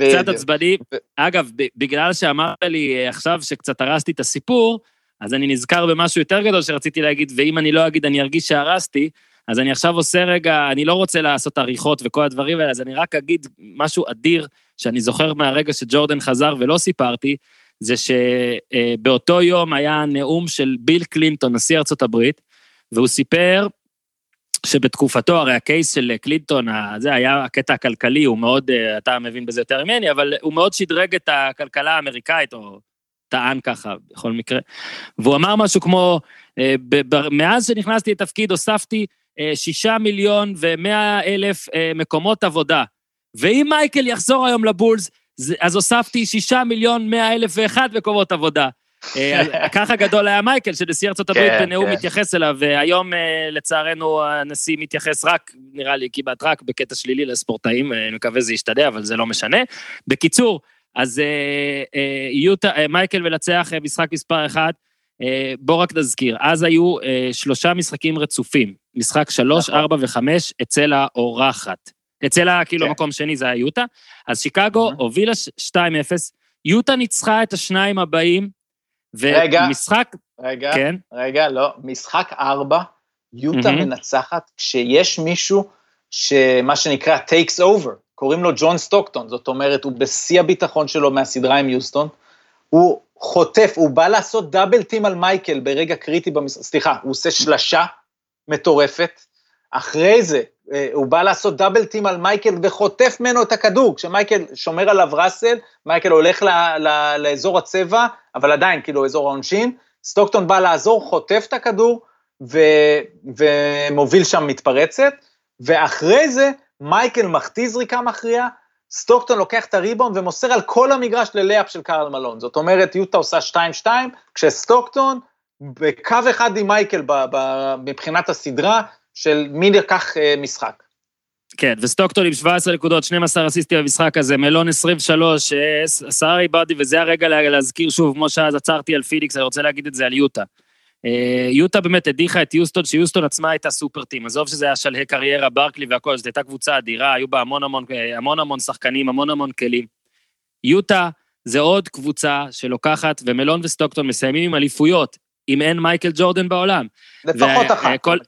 אה, קצת עצבני. אגב, בגלל שאמרת לי אה, עכשיו שקצת הרסתי את הסיפור, אז אני נזכר במשהו יותר גדול שרציתי להגיד, ואם אני לא אגיד, אני ארגיש שהרסתי. אז אני עכשיו עושה רגע, אני לא רוצה לעשות עריכות וכל הדברים האלה, אז אני רק אגיד משהו אדיר שאני זוכר מהרגע שג'ורדן חזר ולא סיפרתי, זה שבאותו יום היה נאום של ביל קלינטון, נשיא ארצות הברית, והוא סיפר שבתקופתו, הרי הקייס של קלינטון, זה היה הקטע הכלכלי, הוא מאוד, אתה מבין בזה יותר ממני, אבל הוא מאוד שדרג את הכלכלה האמריקאית, או טען ככה, בכל מקרה. והוא אמר משהו כמו, אה, מאז שנכנסתי לתפקיד הוספתי אה, שישה מיליון ומאה אלף אה, מקומות עבודה. ואם מייקל יחזור היום לבולס, אז הוספתי שישה מיליון מאה אלף ואחד מקומות עבודה. אה, ככה גדול היה מייקל, שנשיא ארצות הברית כן, בנאום כן. מתייחס אליו, והיום לצערנו הנשיא מתייחס רק, נראה לי כמעט רק בקטע שלילי לספורטאים, אני מקווה שזה ישתנה, אבל זה לא משנה. בקיצור, אז יוטה, מייקל מנצח משחק מספר אחד, בוא רק נזכיר, אז היו שלושה משחקים רצופים, משחק שלוש, נכון. ארבע וחמש אצל האורחת. אצל ה... כאילו, כן. מקום שני זה היה יוטה. אז שיקגו הובילה 2-0, יוטה ניצחה את השניים הבאים, ומשחק... רגע, כן? רגע, לא, משחק ארבע, יוטה מנצחת כשיש מישהו שמה שנקרא takes over, קוראים לו ג'ון סטוקטון, זאת אומרת, הוא בשיא הביטחון שלו מהסדרה עם יוסטון, הוא חוטף, הוא בא לעשות double team על מייקל ברגע קריטי במשחק, סליחה, הוא עושה שלשה מטורפת, אחרי זה הוא בא לעשות double team על מייקל וחוטף ממנו את הכדור, כשמייקל שומר עליו ראסל, מייקל הולך ל, ל, לאזור הצבע, אבל עדיין כאילו אזור העונשין, סטוקטון בא לעזור, חוטף את הכדור ו, ומוביל שם מתפרצת, ואחרי זה מייקל מחטיא זריקה מכריעה, סטוקטון לוקח את הריבאונד ומוסר על כל המגרש ל layup של קארל מלון. זאת אומרת, יוטה עושה 2-2, כשסטוקטון בקו אחד עם מייקל ב, ב, מבחינת הסדרה, של מי לקח אה, משחק. כן, וסטוקטון עם 17 נקודות, 12 אסיסטים במשחק הזה, מלון 23, עשרה ריבאונדים, וזה הרגע להזכיר שוב, כמו שאז עצרתי על פיניקס, אני רוצה להגיד את זה על יוטה. אה, יוטה באמת הדיחה את יוסטון, שיוסטון עצמה הייתה super team, עזוב שזה היה שלהי קריירה, ברקלי והכל, זאת הייתה קבוצה אדירה, היו בה המון המון, המון המון שחקנים, המון המון כלים. יוטה זה עוד קבוצה שלוקחת, ומלון וסטוקטון מסיימים עם אליפויות, אם אין מייקל ג'ורדן בעולם. לפחות אחת. כל,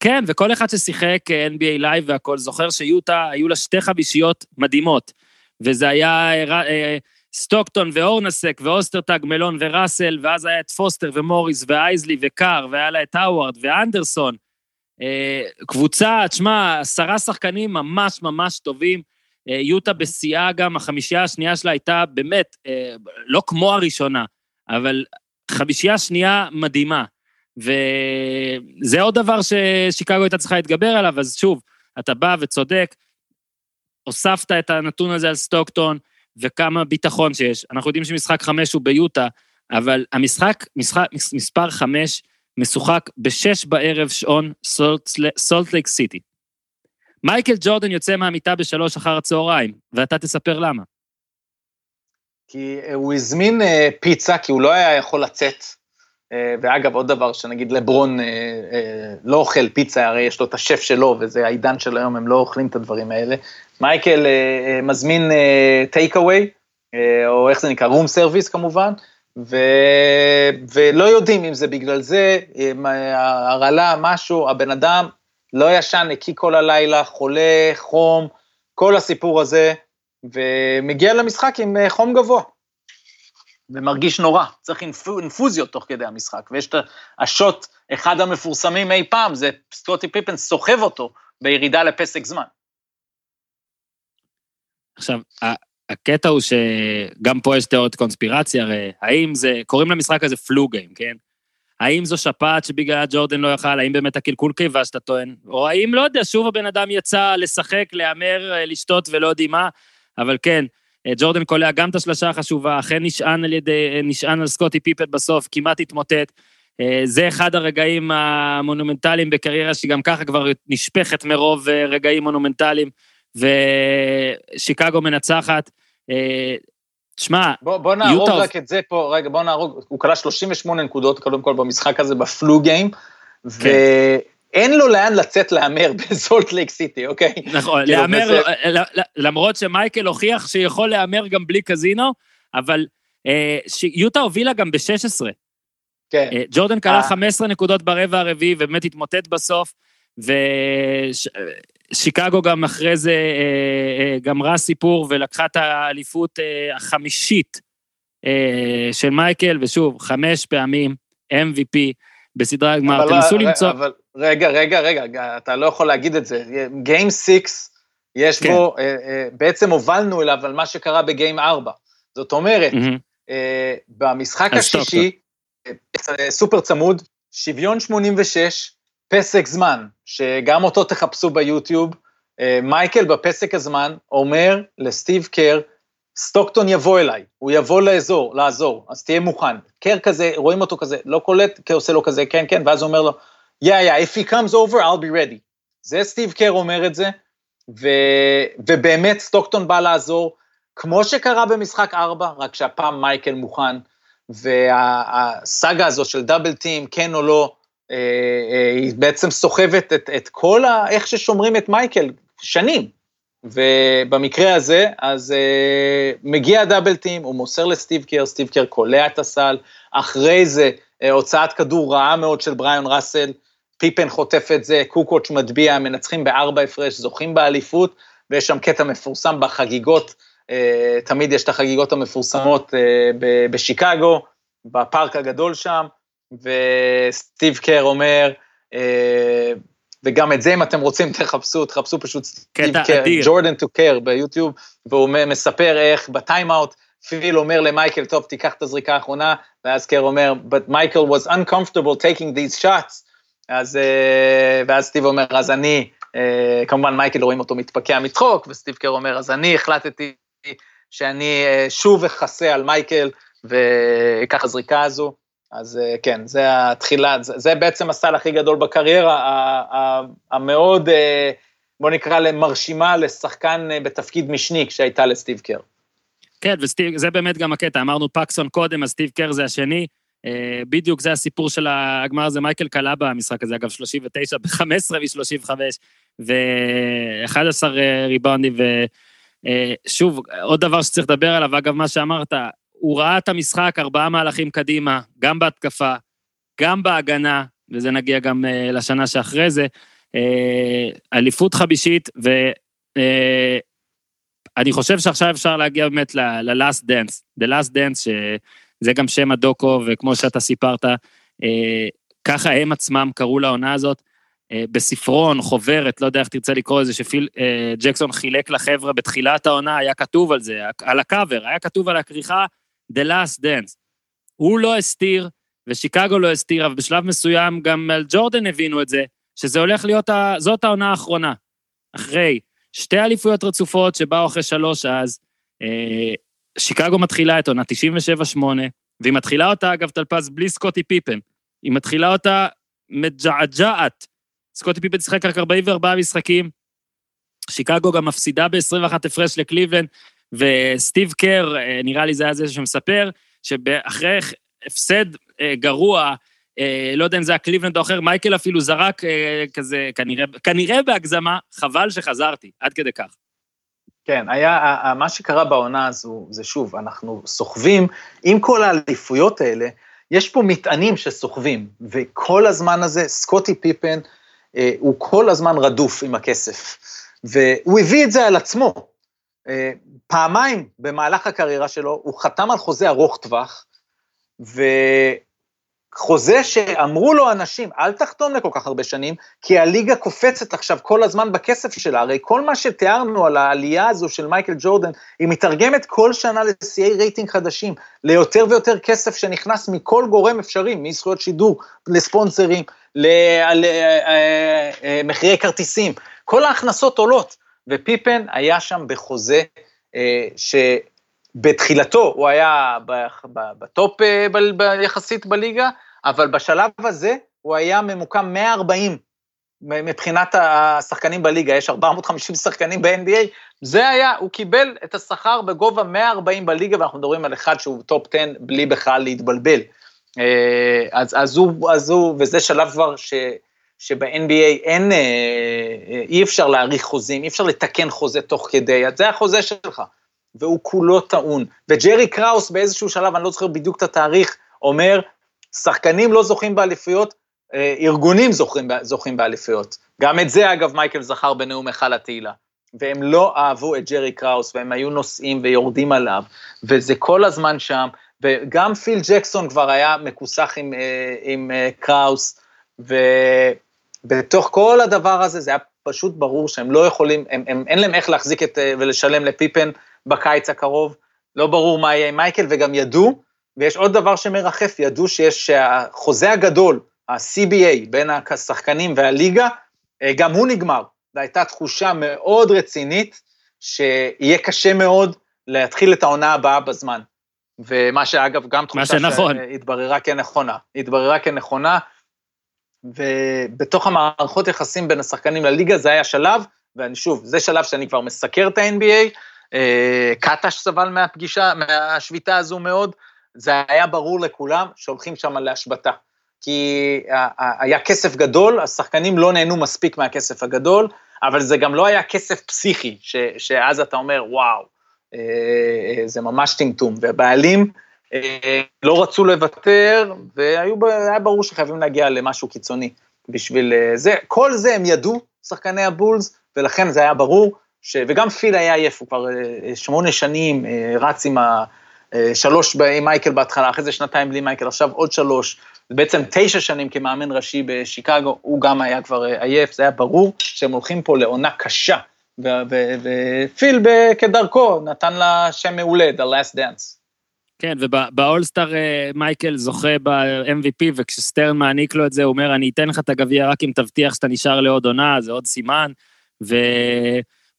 כן, וכל אחד ששיחק אה, NBA Live והכל, זוכר שיוטה, היו לה שתי חמישיות מדהימות, וזה היה אה, אה, סטוקטון והורנסק ואוסטרטאג, מלון וראסל, ואז היה את פוסטר ומוריס ואייזלי וקאר, והיה לה את האווארד ואנדרסון. קבוצה, תשמע, עשרה שחקנים ממש ממש טובים. יוטה בשיאה גם, החמישייה השנייה שלה הייתה באמת, לא כמו הראשונה, אבל חמישייה שנייה מדהימה. וזה עוד דבר ששיקגו הייתה צריכה להתגבר עליו, אז שוב, אתה בא וצודק, הוספת את הנתון הזה על סטוקטון, וכמה ביטחון שיש. אנחנו יודעים שמשחק חמש הוא ביוטה, אבל המשחק, משחק, מספר חמש, משוחק בשש בערב שעון סולט לייק סיטי. מייקל ג'ורדן יוצא מהמיטה בשלוש אחר הצהריים, ואתה תספר למה. כי הוא הזמין אה, פיצה, כי הוא לא היה יכול לצאת ואגב, עוד דבר שנגיד לברון אה, אה, לא אוכל פיצה, הרי יש לו את השף שלו, וזה העידן של היום, הם לא אוכלים את הדברים האלה. מייקל מזמין take away, או איך זה נקרא, room service כמובן, ו... ולא יודעים אם זה בגלל זה, הרעלה, משהו, הבן אדם לא ישן, הקיא כל הלילה, חולה, חום, כל הסיפור הזה, ומגיע למשחק עם חום גבוה. ומרגיש נורא, צריך אינפוזיות תוך כדי המשחק, ויש את ה shot, אחד המפורסמים אי פעם, זה סקוטי פיפן סוחב אותו בירידה לפסק זמן. עכשיו, הקטע הוא שגם פה יש תיאוריות קונספירציה, הרי האם זה, קוראים למשחק הזה פלו גיים, כן? האם זו שפעת שבגלל ג'ורדן לא יכל, האם באמת הקלקול קיבה שאתה טוען, או האם, לא יודע, שוב הבן אדם יצא לשחק, להמר, לשתות ולא יודעים מה, אבל כן, ג'ורדן קולע גם את השלושה החשובה, אכן נשען על ידי, אה, נשען על סקוטי פיפט בסוף, כמעט התמוטט. אה, זה אחד הרגעים המונומנטליים בקריירה שגם ככה כבר נשפכת מרוב רגעים מונומנטליים, ושיקגו מנצחת. שמע, בוא, בוא נהרוג יוטה... רק את זה פה, רגע, בוא נהרוג, הוא קלע 38 נקודות קודם כל במשחק הזה ב flu game, כן. אין לו לאן לצאת להמר בסולט לייק סיטי, אוקיי? נכון, כאילו, להמר, למרות שמייקל הוכיח שיכול להמר גם בלי קזינו, אבל אה, יוטה הובילה גם ב-16. כן. אה, ג'ורדן 15 אה. נקודות ברבע הרביעי ובאמת התמוטט בסוף, ושיקגו גם אחרי זה גמרה סיפור ולקחה את האליפות החמישית של מייקל, ושוב, חמש פעמים MVP בסדרה הגמר, תנסו למצוא... אבל רגע, רגע, רגע, אתה לא יכול להגיד את זה. גיים 6, יש כן. בו, אה, אה, בעצם הובלנו אליו על מה שקרה בגיים 4. זאת אומרת, mm-hmm. אה, במשחק השישי, אה, סופר צמוד, שוויון 86, פסק זמן, שגם אותו תחפשו ביוטיוב, אה, מייקל בפסק הזמן אומר לסטיב קר, סטוקטון יבוא אליי, הוא יבוא לאזור, לעזור, אז תהיה מוכן. קר כזה, רואים אותו כזה, לא קולט, קר עושה לו כזה, כן, כן, ואז הוא אומר לו, yeah, yeah, if he comes over, I'll be ready. זה סטיב קר אומר את זה, ו, ובאמת סטוקטון בא לעזור, כמו שקרה במשחק 4, רק שהפעם מייקל מוכן, והסאגה הזו של דאבל טים, כן או לא, אה, אה, היא בעצם סוחבת את, את כל ה... איך ששומרים את מייקל, שנים. ובמקרה הזה, אז uh, מגיע דאבל טים, הוא מוסר לסטיב קר, סטיב קר קולע את הסל, אחרי זה uh, הוצאת כדור רעה מאוד של בריאן ראסל, פיפן חוטף את זה, קוקוץ' מטביע, מנצחים בארבע הפרש, זוכים באליפות, ויש שם קטע מפורסם בחגיגות, אה, תמיד יש את החגיגות המפורסמות אה, בשיקגו, בפארק הגדול שם, וסטיב קר אומר, אה, וגם את זה אם אתם רוצים תחפשו, תחפשו פשוט סטיב קר, ג'ורדן טו קר ביוטיוב, והוא מספר איך בטיים-אאוט, פיל אומר למייקל, טוב, תיקח את הזריקה האחרונה, ואז קר אומר, but Michael was uncomfortable taking these shots, אז, אה, ואז סטיב אומר, אז אני, אה, כמובן מייקל רואים אותו מתפקע מצחוק, וסטיב קר אומר, אז אני החלטתי שאני אה, שוב אכסה על מייקל ואקח הזריקה הזו. אז כן, זה התחילה, זה, זה בעצם הסל הכי גדול בקריירה, המאוד, בוא נקרא למרשימה לשחקן בתפקיד משני כשהייתה לסטיב קר. כן, וזה באמת גם הקטע, אמרנו פקסון קודם, אז סטיב קר זה השני. אה, בדיוק זה הסיפור של הגמר הזה, מייקל קלה במשחק הזה, אגב, 39 ב-15 מ-35, ו-11 ריבאונדים, ושוב, עוד דבר שצריך לדבר עליו, אגב, מה שאמרת, הוא ראה את המשחק ארבעה מהלכים קדימה, גם בהתקפה, גם בהגנה, וזה נגיע גם uh, לשנה שאחרי זה, uh, אליפות חמישית, ואני uh, חושב שעכשיו אפשר להגיע באמת ל-last dance, the last dance, ש... זה גם שם הדוקו, וכמו שאתה סיפרת, אה, ככה הם עצמם קראו לעונה הזאת. אה, בספרון, חוברת, לא יודע איך תרצה לקרוא לזה, שפיל אה, ג'קסון חילק לחבר'ה בתחילת העונה, היה כתוב על זה, על הקאבר, היה כתוב על הכריכה The Last Dance. הוא לא הסתיר, ושיקגו לא הסתיר, אבל בשלב מסוים גם על ג'ורדן הבינו את זה, שזה הולך להיות, ה... זאת העונה האחרונה. אחרי שתי אליפויות רצופות שבאו אחרי שלוש אז, אה, שיקגו מתחילה את עונה 97-8, והיא מתחילה אותה, אגב, טלפז, בלי סקוטי פיפן. היא מתחילה אותה מג'עג'עת. סקוטי פיפן שיחק רק 44 משחקים. שיקגו גם מפסידה ב-21 הפרש לקליבלנד, וסטיב קר, אה, נראה לי זה היה זה שמספר, שאחרי הפסד אה, גרוע, אה, לא יודע אם זה היה קליבלנד או אחר, מייקל אפילו זרק כזה, כנראה, כנראה בהגזמה, חבל שחזרתי, עד כדי כך. כן, היה, מה שקרה בעונה הזו, זה שוב, אנחנו סוחבים, עם כל האליפויות האלה, יש פה מטענים שסוחבים, וכל הזמן הזה, סקוטי פיפן, הוא כל הזמן רדוף עם הכסף. והוא הביא את זה על עצמו. אה, פעמיים במהלך הקריירה שלו, הוא חתם על חוזה ארוך טווח, ו... חוזה שאמרו לו אנשים, אל תחתום לכל כך הרבה שנים, כי הליגה קופצת עכשיו כל הזמן בכסף שלה, הרי כל מה שתיארנו על העלייה הזו של מייקל ג'ורדן, היא מתרגמת כל שנה לשיאי רייטינג חדשים, ליותר ויותר כסף שנכנס מכל גורם אפשרי, מזכויות שידור, לספונסרים, למחירי כרטיסים, כל ההכנסות עולות, ופיפן היה שם בחוזה אה, ש... בתחילתו הוא היה ב top אה, יחסית בליגה, אבל בשלב הזה הוא היה ממוקם 140 מבחינת השחקנים בליגה, יש 450 שחקנים ב-NBA, זה היה, הוא קיבל את השכר בגובה 140 בליגה, ואנחנו מדברים על אחד שהוא top 10 בלי בכלל להתבלבל. אה, אז, אז, הוא, אז הוא, וזה שלב כבר ש, שב-NBA אין, אה, אי אפשר להאריך חוזים, אי אפשר לתקן חוזה תוך כדי, אז זה החוזה שלך. והוא כולו טעון. וג'רי קראוס באיזשהו שלב, אני לא זוכר בדיוק את התאריך, אומר, שחקנים לא זוכים באליפויות, אה, ארגונים זוכים, זוכים באליפויות. גם את זה, אגב, מייקל זכר בנאום היכל התהילה. והם לא אהבו את ג'רי קראוס, והם היו נוסעים ויורדים עליו, וזה כל הזמן שם, וגם פיל ג'קסון כבר היה מכוסח עם, אה, עם אה, קראוס, ובתוך כל הדבר הזה, זה היה פשוט ברור שהם לא יכולים, הם, הם, אין להם איך להחזיק את, ולשלם לפיפן בקיץ הקרוב, לא ברור מה יהיה עם מייקל, וגם ידעו, ויש עוד דבר שמרחף, ידעו שיש שהחוזה הגדול, ה-CBA, בין השחקנים והליגה, אה, גם הוא נגמר, והייתה תחושה מאוד רצינית, שיהיה קשה מאוד להתחיל את העונה הבאה בזמן. ומה שאגב, גם תחושה. שהתבררה כנכונה, התבררה כנכונה, ובתוך המערכות יחסים בין השחקנים לליגה זה היה שלב, ואני שוב, זה שלב שאני כבר מסקר את ה-NBA, אה, קטש סבל מהפגישה, מהשביתה הזו מאוד, זה היה ברור לכולם שהולכים שם להשבתה. כי היה כסף גדול, השחקנים לא נהנו מספיק מהכסף הגדול, אבל זה גם לא היה כסף פסיכי, ש, שאז אתה אומר, וואו, אה, זה ממש טמטום. והבעלים אה, לא רצו לוותר, והיה ברור שחייבים להגיע למשהו קיצוני בשביל זה. כל זה הם ידעו, שחקני הבולס, ולכן זה היה ברור ש... וגם פיל היה עייף, הוא כבר אה, שמונה שנים אה, רץ עם ה... אה, שלוש עם מייקל בהתחלה, אחרי זה שנתיים בלי מייקל, עכשיו עוד שלוש, בעצם תשע שנים כמאמן ראשי בשיקגו, הוא גם היה כבר עייף, זה היה ברור שהם הולכים פה לעונה קשה, ופיל כדרכו נתן לה שם מעולה, The Last Dance. כן, ובאולסטאר מייקל זוכה ב-MVP, וכשסטרן מעניק לו את זה, הוא אומר, אני אתן לך את הגביע רק אם תבטיח שאתה נשאר לעוד עונה, זה עוד סימן, ו...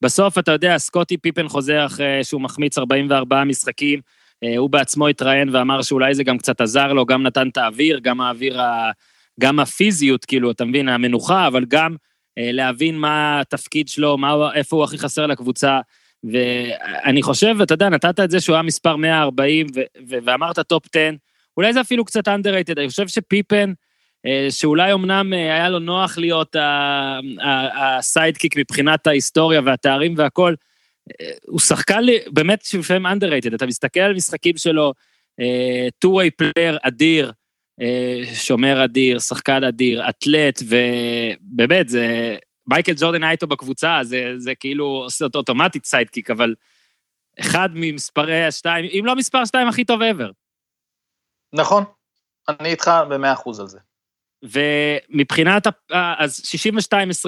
בסוף, אתה יודע, סקוטי פיפן חוזר אחרי שהוא מחמיץ 44 משחקים, אה, הוא בעצמו התראיין ואמר שאולי זה גם קצת עזר לו, גם נתן את האוויר, גם האוויר, ה... גם הפיזיות, כאילו, אתה מבין, המנוחה, אבל גם אה, להבין מה התפקיד שלו, מה, איפה הוא הכי חסר לקבוצה. ואני חושב, אתה יודע, נתת את זה שהוא היה מספר 140, ו... ו... ואמרת top 10, אולי זה אפילו קצת underrated, אני חושב שפיפן, אה, שאולי אמנם אה, היה לו נוח להיות ה sidekick מבחינת ההיסטוריה והתארים והכל, אה, הוא שחקן באמת שלפעמים underrated, אתה מסתכל על משחקים שלו, two-way player אדיר, שומר אדיר, שחקן אדיר, אתלט, ובאמת, זה... מייקל ג'ורדן היה איתו בקבוצה, זה, זה כאילו עושה אותו אוטומטית sidekick, אבל אחד ממספרי השתיים, אם לא מספר שתיים הכי טוב ever. נכון, אני איתך במאה אחוז על זה. ומבחינת, אז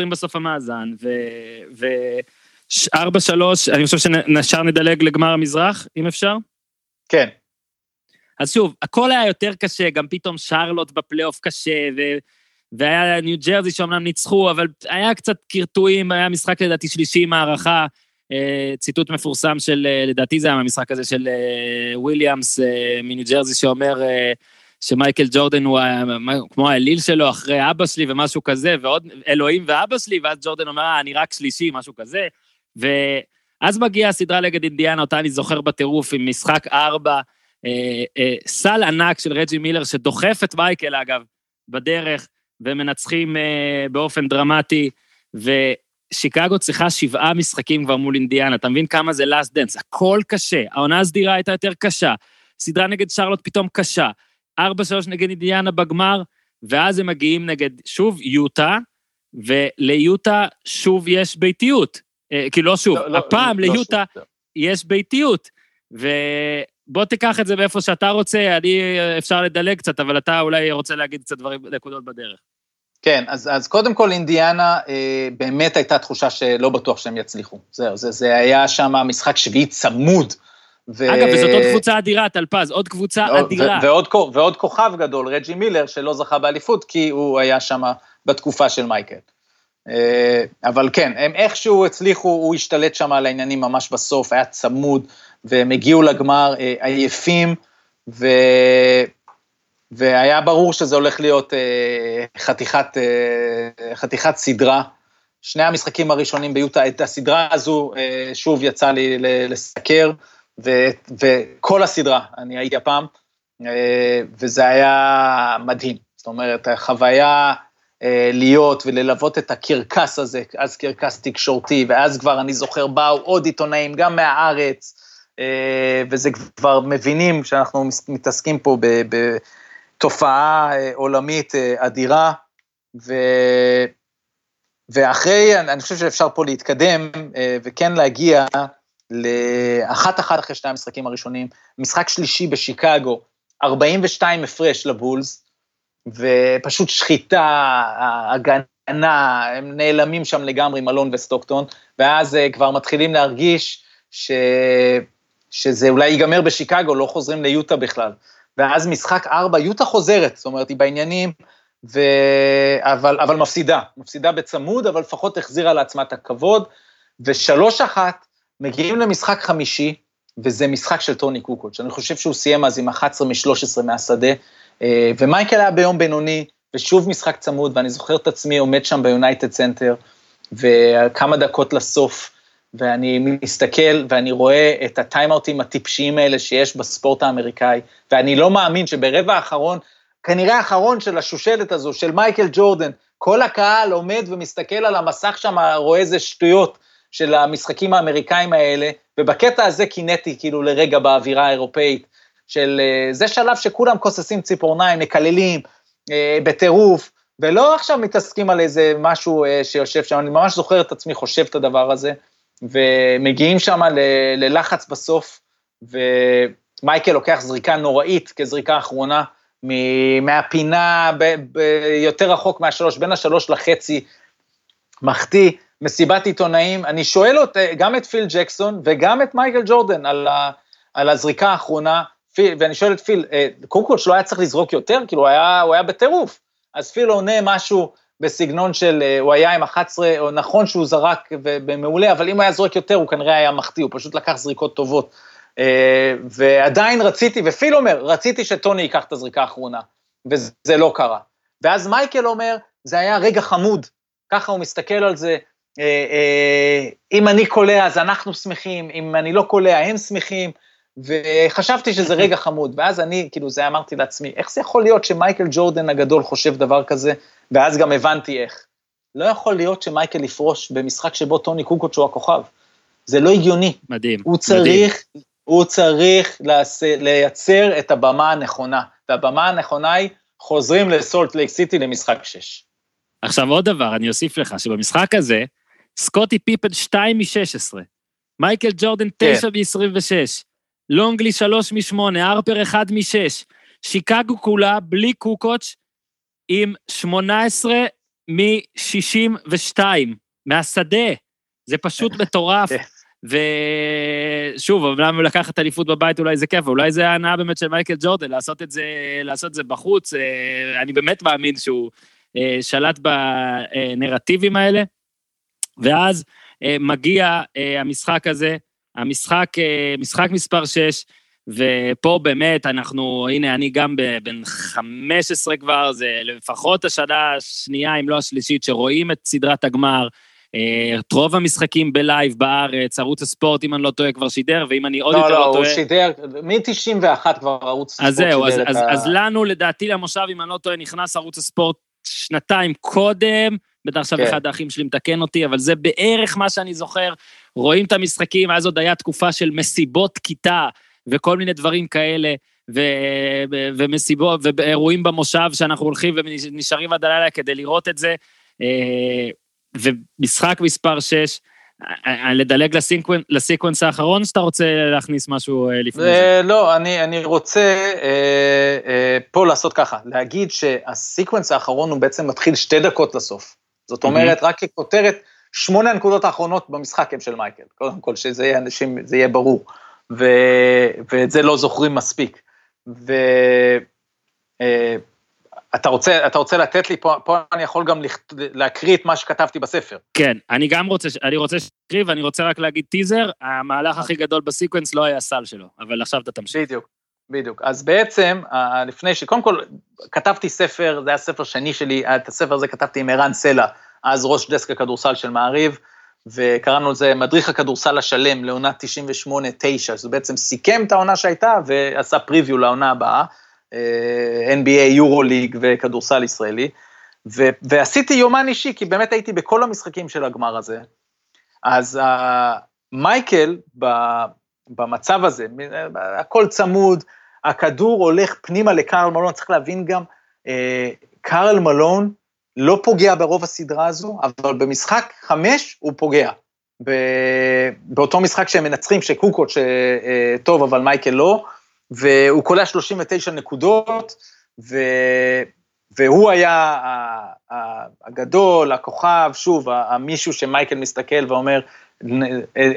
62-20 בסוף המאזן, ו-4-3, אני חושב שנשאר נדלג לגמר המזרח, אם אפשר? כן. אז שוב, הכל היה יותר קשה, גם פתאום שרלוט בפלייאוף קשה, ו... והיה ניו ג'רזי שאומנם ניצחו, אבל היה קצת קרטועים, היה משחק לדעתי שלישי עם הערכה, אה, ציטוט מפורסם של, אה, לדעתי זה היה מהמשחק הזה של אה, וויליאמס מניו ג'רזי שאומר שמייקל ג'ורדן הוא כמו האליל שלו אחרי אבא שלי ומשהו כזה, ועוד אלוהים ואבא שלי, ואז ג'ורדן אומר, אני רק שלישי, משהו כזה. ואז מגיעה הסדרה נגד אינדיאנה, אותה אני זוכר בטירוף, עם משחק ארבע, סל ענק של רג'י מילר שדוחף את מייקל, אגב, בדרך, ומנצחים באופן דרמטי, ו... שיקגו צריכה שבעה משחקים כבר מול אינדיאנה, אתה מבין כמה זה last dance? הכל קשה, העונה הסדירה הייתה יותר קשה, סדרה נגד שרלוט פתאום קשה, 4-3 נגד אינדיאנה בגמר, ואז הם מגיעים נגד, שוב, יוטה, וליוטה שוב יש ביתיות. אה, כאילו, לא שוב, לא, לא הפעם לא, ליוטה לא יש ביתיות. ובוא תיקח את זה מאיפה שאתה רוצה, אני, אפשר לדלג קצת, אבל אתה אולי רוצה להגיד קצת דברים, נקודות בדרך. כן, אז, אז קודם כל אינדיאנה, אה, באמת הייתה תחושה שלא בטוח שהם יצליחו. זהו, זה, זה היה שם משחק שביעי צמוד. ו... אגב, וזאת עוד קבוצה אדירה, טלפז, עוד קבוצה ועוד, אדירה. ו- ועוד, ועוד כוכב גדול, רג'י מילר, שלא זכה באליפות, כי הוא היה שם בתקופה של מייקל. אה, אבל כן, הם איכשהו הצליחו, הוא השתלט שם על העניינים ממש בסוף, היה צמוד, והם הגיעו לגמר אה, עייפים, ו... והיה ברור שזה הולך להיות אה, חתיכת, אה, חתיכת סדרה. שני המשחקים הראשונים ביוטה, את הסדרה הזו אה, שוב יצא לי לסקר, ו, וכל הסדרה, אני הייתי הפעם, אה, וזה היה מדהים. זאת אומרת, החוויה אה, להיות וללוות את הקרקס הזה, אז קרקס תקשורתי, ואז כבר, אני זוכר, באו עוד עיתונאים, גם מהארץ, אה, וזה כבר מבינים שאנחנו מתעסקים פה ב... ב תופעה אה, עולמית אה, אדירה, ו... ואחרי, אני חושב שאפשר פה להתקדם אה, וכן להגיע לאחת אחת אחרי שני המשחקים הראשונים, משחק שלישי בשיקגו, 42 הפרש לבולס, ופשוט שחיטה, הגנה, הם נעלמים שם לגמרי, מלון וסטוקטון, ואז כבר מתחילים להרגיש ש... שזה אולי ייגמר בשיקגו, לא חוזרים ליוטה בכלל. ואז משחק ארבע, יוטה חוזרת, זאת אומרת, היא בעניינים, ו... אבל, אבל מפסידה, מפסידה בצמוד, אבל לפחות החזירה לעצמה את הכבוד, ושלוש אחת, מגיעים למשחק חמישי, וזה משחק של טוני קוקוץ', אני חושב שהוא סיים אז עם 11 מ-13 מהשדה, אה, ומייקל היה ביום בינוני, ושוב משחק צמוד, ואני זוכר את עצמי עומד שם ביונייטד סנטר, וכמה דקות לסוף, ואני מסתכל ואני רואה את הטיימאוטים הטיפשיים האלה שיש בספורט האמריקאי, ואני לא מאמין שברבע האחרון, כנראה האחרון של השושלת הזו, של מייקל ג'ורדן, כל הקהל עומד ומסתכל על המסך שם, רואה איזה שטויות של המשחקים האמריקאים האלה, ובקטע הזה קינאתי כאילו לרגע באווירה האירופאית, של אה, זה שלב שכולם כוססים ציפורניים, מקללים, אה, בטירוף, ולא עכשיו מתעסקים על איזה משהו אה, שיושב שם, אני ממש זוכר את עצמי חושב את הדבר הזה. ומגיעים שם ללחץ בסוף, ומייקל לוקח זריקה נוראית כזריקה אחרונה, מהפינה ב, ב, יותר רחוק מהשלוש, בין השלוש לחצי, מחטיא, מסיבת עיתונאים, אני שואל אות, גם את פיל ג'קסון וגם את מייקל ג'ורדן על, ה, על הזריקה האחרונה, פיל, ואני שואל את פיל, אה, קודם כל שלא היה צריך לזרוק יותר, כאילו הוא היה, הוא היה בטירוף, אז פיל עונה משהו, בסגנון של, אה, הוא היה עם 11, או נכון שהוא זרק במעולה, אבל אם היה זורק יותר, הוא כנראה היה מחטיא, הוא פשוט לקח זריקות טובות. אה, ועדיין רציתי, ופיל אומר, רציתי שטוני ייקח את הזריקה האחרונה, וזה לא קרה. ואז מייקל אומר, זה היה רגע חמוד, ככה הוא מסתכל על זה, אה, אם אני קולע אז אנחנו שמחים, אם אני לא קולע הם שמחים, וחשבתי שזה רגע חמוד, ואז אני, כאילו, זה אמרתי לעצמי, איך זה יכול להיות שמייקל ג'ורדן הגדול חושב דבר כזה, ואז גם הבנתי איך. לא יכול להיות שמייקל יפרוש במשחק שבו טוני קוקוץ' הוא הכוכב. זה לא הגיוני. מדהים. הוא צריך, מדהים. הוא צריך לייצר את הבמה הנכונה, והבמה הנכונה היא, חוזרים לסולט לייק סיטי למשחק 6. עכשיו עוד דבר, אני אוסיף לך, שבמשחק הזה, סקוטי פיפן 2 מ-16, מייקל ג'ורדן 9 כן. מ-26, לונגלי 3 מ-8, ארפר 1 מ-6, שיקגו כולה בלי קוקוץ' עם 18 מ-62 מהשדה. זה פשוט מטורף. כן. ושוב, אמנם לקחת אליפות בבית אולי זה כיף, אולי זה ההנאה באמת של מייקל ג'ורדן, לעשות את זה, לעשות את זה בחוץ. אה, אני באמת מאמין שהוא אה, שלט בנרטיבים האלה. ואז אה, מגיע המשחק הזה, המשחק, משחק מספר 6, ופה באמת אנחנו, הנה, אני גם בן 15 כבר, זה לפחות השנה השנייה, אם לא השלישית, שרואים את סדרת הגמר. אה, את רוב המשחקים בלייב בארץ, ערוץ הספורט, אם אני לא טועה, כבר שידר, ואם אני עוד לא, יותר לא, לא הוא טועה... שידר, מ-91 כבר ערוץ הספורט אז זהו, אז, שידר אז, את ה... אז לנו, לדעתי, למושב, אם אני לא טועה, נכנס ערוץ הספורט שנתיים קודם, בטח עכשיו כן. אחד האחים שלי מתקן אותי, אבל זה בערך מה שאני זוכר. רואים את המשחקים, אז עוד היה תקופה של מסיבות כיתה וכל מיני דברים כאלה. ו- ומסיבות, ואירועים במושב שאנחנו הולכים ונשארים עד הלילה כדי לראות את זה. אה, ומשחק מספר 6, לדלג לסיקוונ, לסיקוונס האחרון, שאתה רוצה להכניס משהו אה, לפני זה? זה, לא, אני, אני רוצה אה, אה, פה לעשות ככה, להגיד שהסיקוונס האחרון הוא בעצם מתחיל שתי דקות לסוף. זאת אומרת, רק ככותרת, שמונה הנקודות האחרונות במשחק הם של מייקל. קודם כל, שזה יהיה אנשים, זה יהיה ברור. ו, ואת זה לא זוכרים מספיק. ו... אה, אתה רוצה, אתה רוצה לתת לי, פה, פה אני יכול גם לכת, להקריא את מה שכתבתי בספר. כן, אני גם רוצה, אני רוצה שתקריא, ואני רוצה רק להגיד טיזר, המהלך הכי גדול בסיקוונס לא היה סל שלו, אבל עכשיו אתה תמשיך. בדיוק, בדיוק. אז בעצם, לפני ש... קודם כל, כתבתי ספר, זה היה ספר שני שלי, את הספר הזה כתבתי עם ערן סלע, אז ראש דסק הכדורסל של מעריב, וקראנו לזה מדריך הכדורסל השלם לעונה 98-9, שזה בעצם סיכם את העונה שהייתה ועשה פריוויו לעונה הבאה. אה, NBA, יורו-ליג וכדורסל ישראלי, ו- ועשיתי יומן אישי, כי באמת הייתי בכל המשחקים של הגמר הזה. אז uh, מייקל, ב- במצב הזה, הכל צמוד, הכדור הולך פנימה לקארל מלון, צריך להבין גם, uh, קארל מלון לא פוגע ברוב הסדרה הזו, אבל במשחק חמש הוא פוגע. באותו משחק שהם מנצחים, שקוקוט שטוב, אבל מייקל לא, והוא קולע 39 נקודות, ו... והוא היה הגדול, הכוכב, שוב, המישהו שמייקל מסתכל ואומר,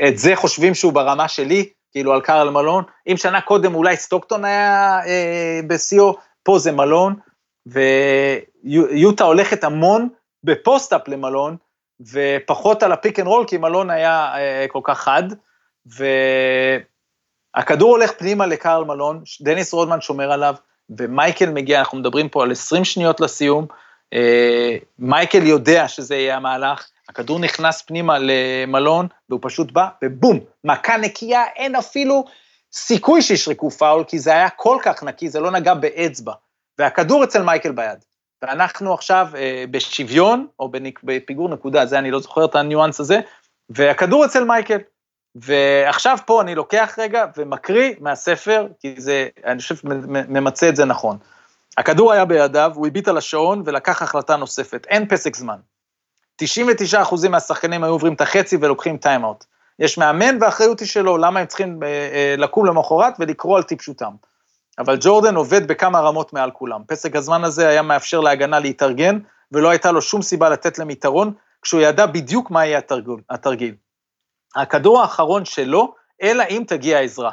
את זה חושבים שהוא ברמה שלי, כאילו על קארל מלון, אם שנה קודם אולי סטוקטון היה אה, בשיאו, פה זה מלון, ויוטה הולכת המון ב post-up למלון, ופחות על ה pick and roll, כי מלון היה אה, כל כך חד, ו... הכדור הולך פנימה לקארל מלון, דניס רודמן שומר עליו, ומייקל מגיע, אנחנו מדברים פה על 20 שניות לסיום, אה, מייקל יודע שזה יהיה המהלך, הכדור נכנס פנימה למלון, והוא פשוט בא, ובום, מכה נקייה, אין אפילו סיכוי שישרקו פאול, כי זה היה כל כך נקי, זה לא נגע באצבע, והכדור אצל מייקל ביד. ואנחנו עכשיו אה, בשוויון, או בפיגור נקודה, זה אני לא זוכר את הניואנס הזה, והכדור אצל מייקל. ועכשיו פה אני לוקח רגע ומקריא מהספר, כי זה, אני חושב, ממצה את זה נכון. הכדור היה בידיו, הוא הביט על השעון ולקח החלטה נוספת, אין פסק זמן. 99% מהשחקנים היו עוברים את החצי ולוקחים טיימאוט. יש מאמן והאחריות היא שלו, למה הם צריכים אה, אה, לקום למחרת ולקרוא על טיפשותם. אבל ג'ורדן עובד בכמה רמות מעל כולם. פסק הזמן הזה היה מאפשר להגנה להתארגן, ולא הייתה לו שום סיבה לתת להם יתרון, כשהוא ידע בדיוק מה יהיה התרגיל. הכדור האחרון שלו, אלא אם תגיע עזרה.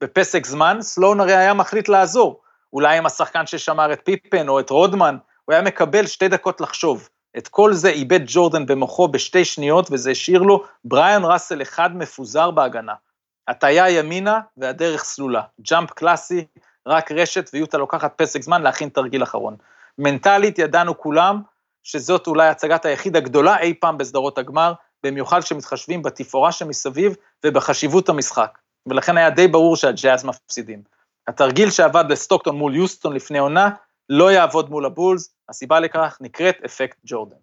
בפסק זמן, סלון הרי היה מחליט לעזור. אולי עם השחקן ששמר את פיפן או את רודמן, הוא היה מקבל שתי דקות לחשוב. את כל זה איבד ג'ורדן במוחו בשתי שניות, וזה השאיר לו בריאן ראסל אחד מפוזר בהגנה. הטיה ימינה והדרך סלולה. ג'אמפ קלאסי, רק רשת, ויוטה לוקחת פסק זמן להכין תרגיל אחרון. מנטלית ידענו כולם שזאת אולי הצגת היחיד הגדולה אי פעם בסדרות הגמר, במיוחד כשמתחשבים בתפאורה שמסביב ובחשיבות המשחק, ולכן היה די ברור שהג'אז מפסידים. התרגיל שעבד לסטוקטון מול יוסטון לפני עונה, לא יעבוד מול הבולס, הסיבה לכך נקראת אפקט ג'ורדן.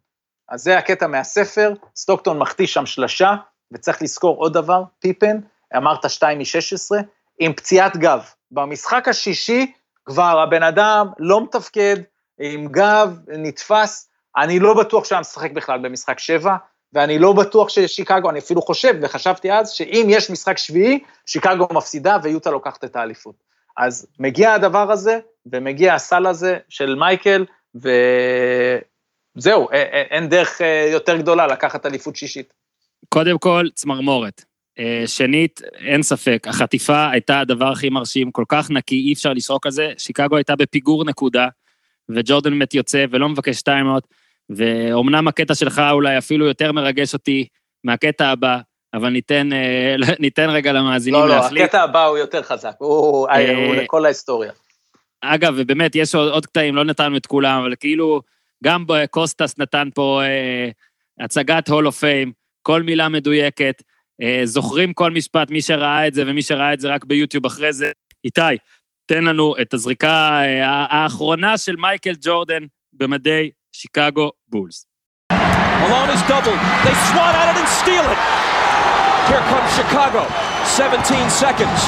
אז זה הקטע מהספר, סטוקטון מחטיא שם שלשה, וצריך לזכור עוד דבר, פיפן, אמרת 2 מ-16, עם פציעת גב. במשחק השישי כבר הבן אדם לא מתפקד, עם גב, נתפס, אני לא בטוח שהיה משחק בכלל במשחק שבע, ואני לא בטוח ששיקגו, אני אפילו חושב, וחשבתי אז, שאם יש משחק שביעי, שיקגו מפסידה ויוטה לוקחת את האליפות. אז מגיע הדבר הזה, ומגיע הסל הזה של מייקל, וזהו, אין דרך יותר גדולה לקחת אליפות שישית. קודם כל, צמרמורת. שנית, אין ספק, החטיפה הייתה הדבר הכי מרשים, כל כך נקי, אי אפשר לשרוק על זה. שיקגו הייתה בפיגור נקודה, וג'ורדן באמת יוצא ולא מבקש שתיימות, ואומנם הקטע שלך אולי אפילו יותר מרגש אותי מהקטע הבא, אבל ניתן, אה, ניתן רגע למאזינים לא, להחליט. לא, לא, הקטע הבא הוא יותר חזק, הוא, אה, הוא לכל ההיסטוריה. אגב, ובאמת, יש עוד, עוד קטעים, לא נתנו את כולם, אבל כאילו, גם קוסטס נתן פה אה, הצגת Hall of Fame, כל מילה מדויקת, אה, זוכרים כל משפט, מי שראה את זה ומי שראה את זה רק ביוטיוב אחרי זה. איתי, תן לנו את הזריקה אה, האחרונה של מייקל ג'ורדן במדי שיקגו בולס. Malone is doubled. They swat at it and steal it. Here comes Chicago. 17 seconds.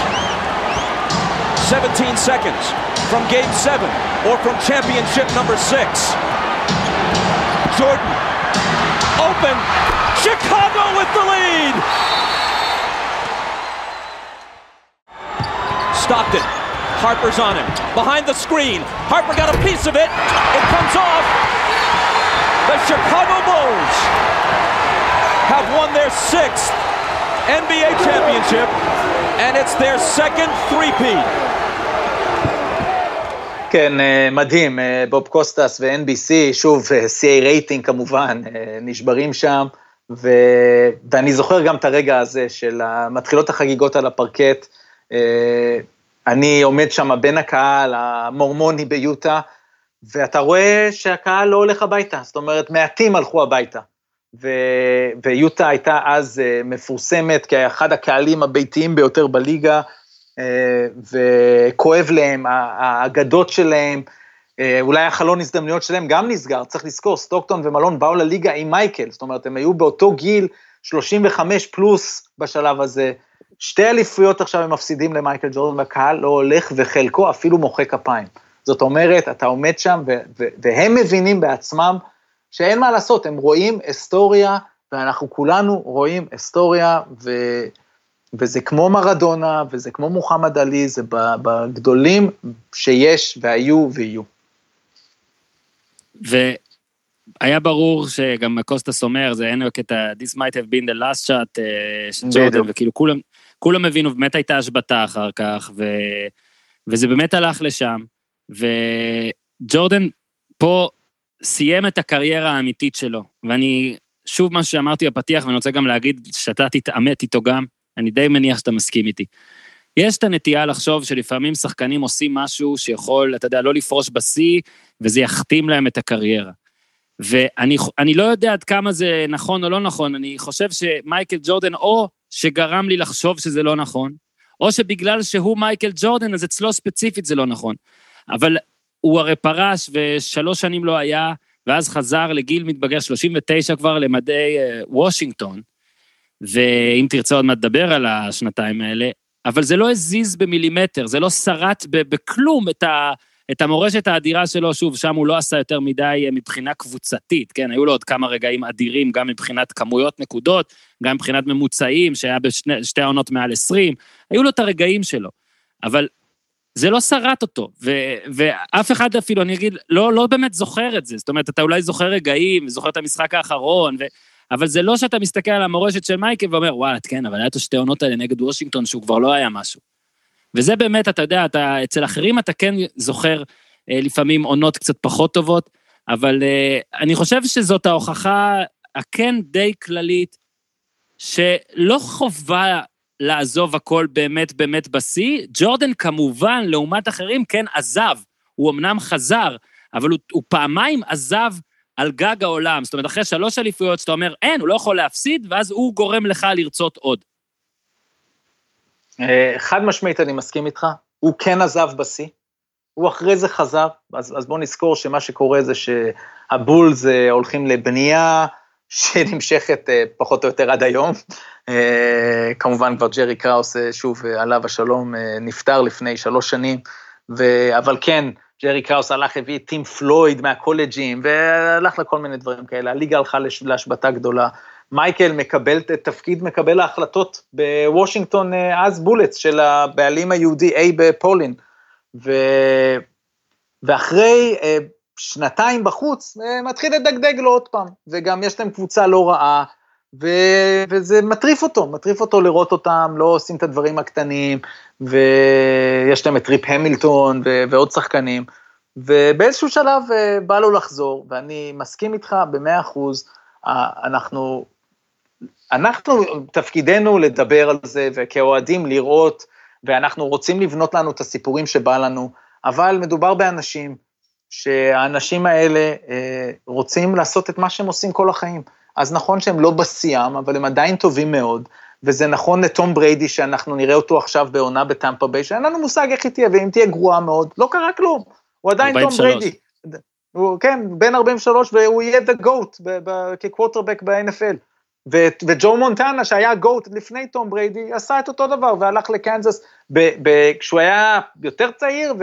17 seconds from game seven or from championship number six. Jordan. Open. Chicago with the lead. Stockton. Harper's on him. Behind the screen. Harper got a piece of it. It comes off. The Chicago Bulls have won their sixth NBA championship, and it's their second three-peat. כן, מדהים, בוב קוסטס ו-NBC, שוב, CA רייטינג כמובן, נשברים שם, ו... ואני זוכר גם את הרגע הזה של מתחילות החגיגות על הפרקט, אני עומד שם בין הקהל המורמוני ביוטה, ואתה רואה שהקהל לא הולך הביתה, זאת אומרת, מעטים הלכו הביתה. ו... ויוטה הייתה אז אה, מפורסמת כאחד הקהלים הביתיים ביותר בליגה, אה, וכואב להם, האגדות שלהם, אה, אולי החלון הזדמנויות שלהם גם נסגר, צריך לזכור, סטוקטון ומלון באו לליגה עם מייקל, זאת אומרת, הם היו באותו גיל, 35 פלוס בשלב הזה, שתי אליפויות עכשיו הם מפסידים למייקל ג'ורדן, והקהל לא הולך וחלקו אפילו מוחא כפיים. זאת אומרת, אתה עומד שם, והם מבינים בעצמם שאין מה לעשות, הם רואים היסטוריה, ואנחנו כולנו רואים היסטוריה, ו... וזה כמו מרדונה, וזה כמו מוחמד עלי, זה בגדולים שיש והיו ויהיו. והיה ברור שגם קוסטס אומר, זה אין הקטע, This might have been the last shot uh, של ג'ורדן, וכאילו כולם, כולם הבינו, באמת הייתה השבתה אחר כך, ו... וזה באמת הלך לשם. וג'ורדן פה סיים את הקריירה האמיתית שלו, ואני, שוב מה שאמרתי בפתיח, ואני רוצה גם להגיד שאתה תתעמת איתו גם, אני די מניח שאתה מסכים איתי. יש את הנטייה לחשוב שלפעמים שחקנים עושים משהו שיכול, אתה יודע, לא לפרוש בשיא, וזה יכתים להם את הקריירה. ואני לא יודע עד כמה זה נכון או לא נכון, אני חושב שמייקל ג'ורדן, או שגרם לי לחשוב שזה לא נכון, או שבגלל שהוא מייקל ג'ורדן, אז אצלו ספציפית זה לא נכון. אבל הוא הרי פרש ושלוש שנים לא היה, ואז חזר לגיל מתבגר 39 כבר למדי אה, וושינגטון, ואם תרצה עוד מעט לדבר על השנתיים האלה, אבל זה לא הזיז במילימטר, זה לא שרט בכלום את, ה, את המורשת האדירה שלו, שוב, שם הוא לא עשה יותר מדי אה, מבחינה קבוצתית, כן, היו לו עוד כמה רגעים אדירים, גם מבחינת כמויות נקודות, גם מבחינת ממוצעים, שהיה בשתי העונות מעל 20, היו לו את הרגעים שלו. אבל זה לא שרט אותו, ו- ואף אחד אפילו, אני אגיד, לא, לא באמת זוכר את זה. זאת אומרת, אתה אולי זוכר רגעים, זוכר את המשחק האחרון, ו- אבל זה לא שאתה מסתכל על המורשת של מייקל ואומר, וואלה, כן, אבל היה את השתי עונות האלה נגד וושינגטון, שהוא כבר לא היה משהו. וזה באמת, אתה יודע, אתה, אצל אחרים אתה כן זוכר אה, לפעמים עונות קצת פחות טובות, אבל אה, אני חושב שזאת ההוכחה הכן די כללית, שלא חובה לעזוב הכל באמת באמת בשיא. ג'ורדן כמובן, לעומת אחרים, כן עזב. הוא אמנם חזר, אבל הוא, הוא פעמיים עזב על גג העולם. זאת אומרת, אחרי שלוש אליפויות שאתה אומר, אין, הוא לא יכול להפסיד, ואז הוא גורם לך לרצות עוד. אה, חד משמעית אני מסכים איתך, הוא כן עזב בשיא, הוא אחרי זה חזר, אז, אז בואו נזכור שמה שקורה זה שהבולס אה, הולכים לבנייה שנמשכת אה, פחות או יותר עד היום. כמובן כבר ג'רי קראוס, שוב, עליו השלום, נפטר לפני שלוש שנים, ו... אבל כן, ג'רי קראוס הלך, הביא את טים פלויד מהקולג'ים, והלך לכל מיני דברים כאלה, הליגה הלכה להשבתה גדולה. מייקל מקבל את תפקיד מקבל ההחלטות בוושינגטון אה, אז בולטס של הבעלים היהודי A בפולין. ו... ואחרי, אה, שנתיים בחוץ, אה, מתחיל לדגדג לו עוד פעם, וגם יש להם קבוצה לא רעה, ו... וזה מטריף אותו, מטריף אותו לראות אותם, לא עושים את הדברים הקטנים, ויש להם את ריפ המילטון ו... ועוד שחקנים, ובאיזשהו שלב אה, בא לו לחזור, ואני מסכים איתך במאה אחוז, אנחנו, אנחנו, תפקידנו לדבר על זה, וכאוהדים לראות, ואנחנו רוצים לבנות לנו את הסיפורים שבא לנו, אבל מדובר באנשים, שהאנשים האלה אה, רוצים לעשות את מה שהם עושים כל החיים. אז נכון שהם לא בשיאם, אבל הם עדיין טובים מאוד, וזה נכון לתום בריידי, שאנחנו נראה אותו עכשיו בעונה בטמפה ביי, שאין לנו מושג איך היא תהיה, ואם תהיה גרועה מאוד, לא קרה כלום, הוא עדיין 43. תום בריידי. הוא, כן, בן 43, והוא יהיה the goat כקווטרבק ב-NFL. וג'ו מונטנה, שהיה GOAT לפני תום בריידי, עשה את אותו דבר והלך לקנזס כשהוא היה יותר צעיר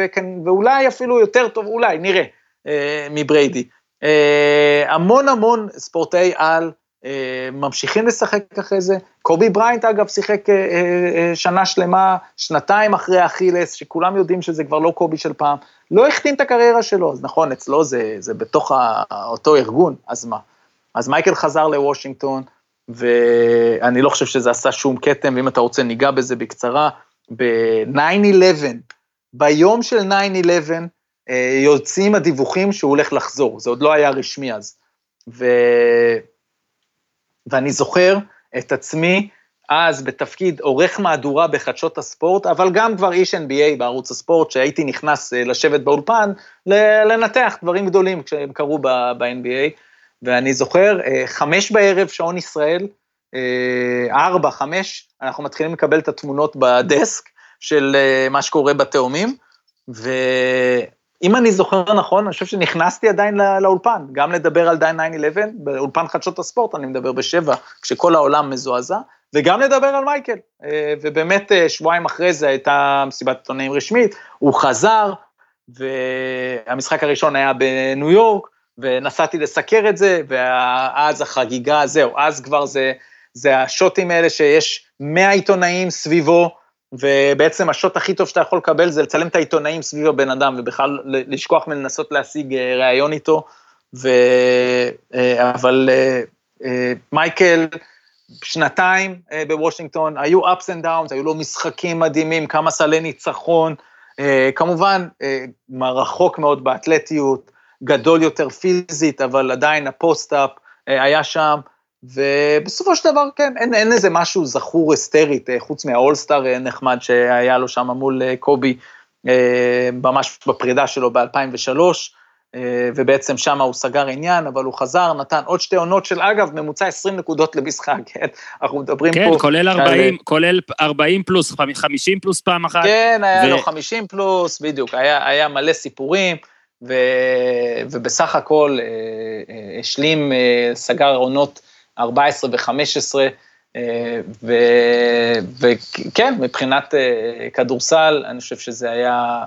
ואולי אפילו יותר טוב, אולי, נראה, אה, מבריידי. אה, המון המון ספורטאי על אה, ממשיכים לשחק אחרי זה. קובי בריינט אגב שיחק שנה שלמה, שנתיים אחרי אכילס, שכולם יודעים שזה כבר לא קובי של פעם, לא החתים את הקריירה שלו, אז נכון, אצלו זה, זה בתוך אותו ארגון, אז מה? אז מייקל חזר לוושינגטון, ואני לא חושב שזה עשה שום כתם, ואם אתה רוצה ניגע בזה בקצרה, ב-9-11, ביום של 9-11, אה, יוצאים הדיווחים שהוא הולך לחזור, זה עוד לא היה רשמי אז. ו... ואני זוכר את עצמי אז בתפקיד עורך מהדורה בחדשות הספורט, אבל גם כבר איש NBA בערוץ הספורט, שהייתי נכנס אה, לשבת באולפן, לנתח דברים גדולים כשהם קרו ב-NBA. ואני זוכר, אה, חמש בערב, שעון ישראל, אה, ארבע, חמש, אנחנו מתחילים לקבל את התמונות בדסק של אה, מה שקורה בתאומים, ואם אני זוכר נכון, אני חושב שנכנסתי עדיין לאולפן, גם לדבר על דיין 9-11, באולפן חדשות הספורט, אני מדבר בשבע, כשכל העולם מזועזע, וגם לדבר על מייקל. ובאמת, שבועיים אחרי זה הייתה מסיבת עיתונאים רשמית, הוא חזר, והמשחק הראשון היה בניו יורק, ונסעתי לסקר את זה, ואז החגיגה, זהו, אז כבר זה, זה השוטים האלה שיש 100 עיתונאים סביבו, ובעצם השוט הכי טוב שאתה יכול לקבל זה לצלם את העיתונאים סביב הבן אדם, ובכלל לשכוח מלנסות להשיג אה, ראיון איתו, ו... אה, אבל אה, מייקל, שנתיים בוושינגטון, היו ups and downs, היו לו משחקים מדהימים, כמה סלי ניצחון, כמובן, רחוק מאוד באתלטיות, גדול יותר פיזית, אבל עדיין ה post-up אה, היה שם, ובסופו של דבר, כן, אין, אין איזה משהו זכור היסטרית, אה, חוץ מהאולסטאר אה, נחמד שהיה לו שם מול קובי, ממש בפרידה שלו ב-2003, ובעצם שם הוא סגר עניין, אבל הוא חזר, נתן עוד שתי עונות של, אגב, ממוצע 20 נקודות למשחק, כן? אנחנו מדברים כן, פה... כן, כולל 40, שעל... כולל 40 פלוס, 50 פלוס פעם אחת. כן, היה ו... לו 50 פלוס, בדיוק, היה, היה מלא סיפורים. ו, ובסך הכל אה, אה, השלים, אה, סגר עונות 14 ו-15, וכן, מבחינת כדורסל, אני חושב שזה היה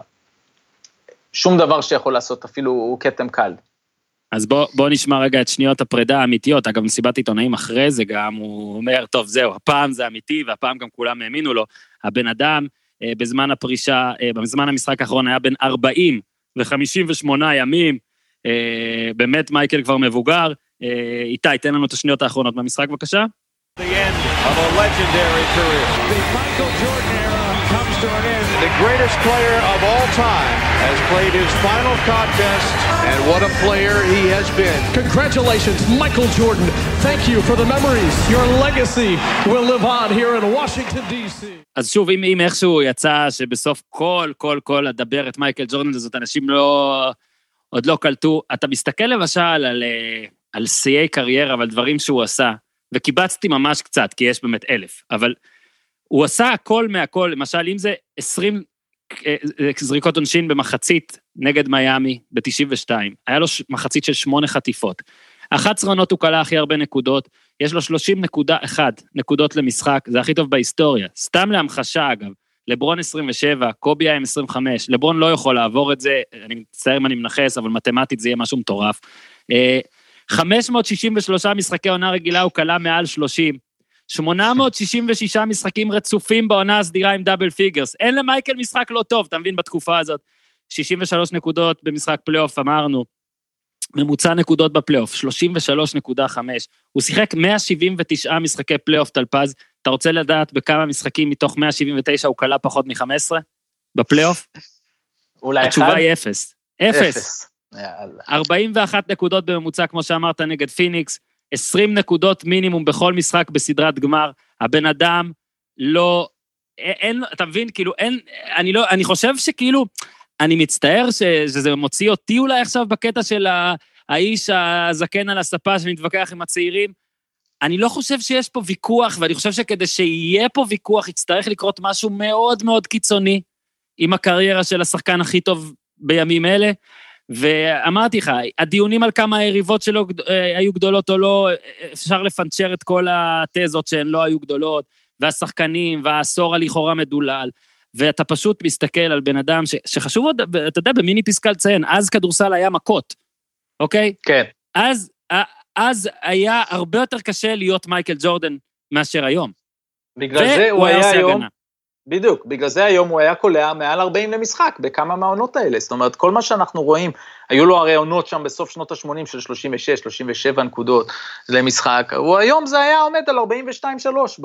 שום דבר שיכול לעשות אפילו כתם קל. אז בוא, בוא נשמע רגע את שניות הפרידה האמיתיות. אגב, מסיבת עיתונאים אחרי זה גם, הוא אומר, טוב, זהו, הפעם זה אמיתי, והפעם גם כולם האמינו לו. הבן אדם, בזמן הפרישה, בזמן המשחק האחרון היה בן 40, ו-58 ימים, אה, באמת מייקל כבר מבוגר. אה, איתי, תן לנו את השניות האחרונות במשחק בבקשה. The end of a legendary career. The Michael Jordan era comes to an end. The greatest player of all time has played his final contest, and what a player he has been. Congratulations, Michael Jordan. Thank you for the memories. Your legacy will live on here in Washington, D.C. אז שוב, אם, אם איכשהו יצא שבסוף כל, כל, כל הדבר את מייקל ג'ורדן הזאת, אנשים לא, עוד לא קלטו, אתה מסתכל למשל על, אה, על שיאי קריירה ועל דברים שהוא עשה, וקיבצתי ממש קצת, כי יש באמת אלף, אבל הוא עשה הכל מהכל, למשל, אם זה 20 אה, זריקות עונשין במחצית נגד מיאמי ב-92, היה לו מחצית של שמונה חטיפות. 11 עונות הוא קלע הכי הרבה נקודות, יש לו 30.1 נקודות למשחק, זה הכי טוב בהיסטוריה. סתם להמחשה אגב, לברון 27, קובי היה עם 25, לברון לא יכול לעבור את זה, אני מצטער אם אני מנחס, אבל מתמטית זה יהיה משהו מטורף. 563 אה, משחקי עונה רגילה הוא קלע מעל 30, 866 משחקים רצופים בעונה הסדירה עם double figures. אין למייקל משחק לא טוב, אתה מבין, בתקופה הזאת. 63 נקודות במשחק פלייאוף, אמרנו. ממוצע נקודות בפלייאוף, 33.5. הוא שיחק 179 משחקי פלייאוף טל פז. אתה רוצה לדעת בכמה משחקים מתוך 179 הוא קלע פחות מ-15 בפלייאוף? אולי אחד? התשובה היא אפס. אפס. 41 נקודות בממוצע, כמו שאמרת, נגד פיניקס, 20 נקודות מינימום בכל משחק בסדרת גמר. הבן אדם לא... אין, אתה מבין, כאילו, אין, אני לא, אני חושב שכאילו, אני מצטער ש, שזה מוציא אותי אולי עכשיו בקטע של האיש הזקן על הספה שמתווכח עם הצעירים. אני לא חושב שיש פה ויכוח, ואני חושב שכדי שיהיה פה ויכוח, יצטרך לקרות משהו מאוד מאוד קיצוני עם הקריירה של השחקן הכי טוב בימים אלה. ואמרתי לך, הדיונים על כמה היריבות שלו אה, היו גדולות או לא, אפשר לפנצ'ר את כל התזות שהן לא היו גדולות, והשחקנים, והעשור הלכאורה מדולל. ואתה פשוט מסתכל על בן אדם ש, שחשוב עוד, אתה יודע, במיני פסקה לציין, אז כדורסל היה מכות, אוקיי? כן. אז, אז היה הרבה יותר קשה להיות מייקל ג'ורדן מאשר היום. בגלל זה הוא היה היום. בדיוק, בגלל זה היום הוא היה קולע מעל 40 למשחק בכמה מהעונות האלה. זאת אומרת, כל מה שאנחנו רואים, היו לו הרי עונות שם בסוף שנות ה-80 של 36, 37 נקודות למשחק, הוא היום זה היה עומד על 42-3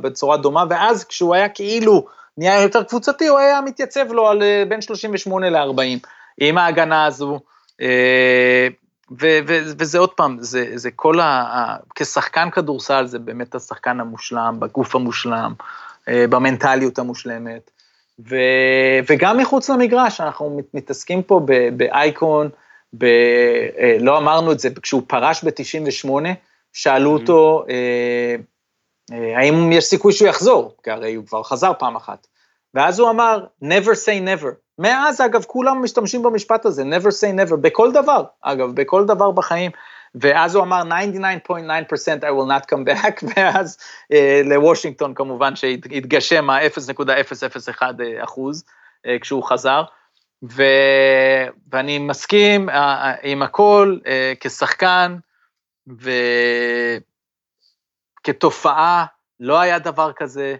בצורה דומה, ואז כשהוא היה כאילו נהיה יותר קבוצתי, הוא היה מתייצב לו על אה, בין 38 ל-40, עם ההגנה הזו. אה, ו- ו- וזה עוד פעם, זה, זה כל ה... כשחקן כדורסל זה באמת השחקן המושלם, בגוף המושלם, במנטליות המושלמת, ו, וגם מחוץ למגרש, אנחנו מתעסקים פה באייקון, ב, לא אמרנו את זה, כשהוא פרש ב-98, שאלו mm-hmm. אותו, אה, האם יש סיכוי שהוא יחזור? כי הרי הוא כבר חזר פעם אחת. ואז הוא אמר, never say never. מאז, אגב, כולם משתמשים במשפט הזה, never say never, בכל דבר, אגב, בכל דבר בחיים. ואז הוא אמר 99.9% I will not come back, ואז אה, לוושינגטון כמובן שהתגשם ה-0.001 אה, אחוז אה, כשהוא חזר. ו... ואני מסכים אה, אה, עם הכל אה, כשחקן, ו... כתופעה, לא היה דבר כזה,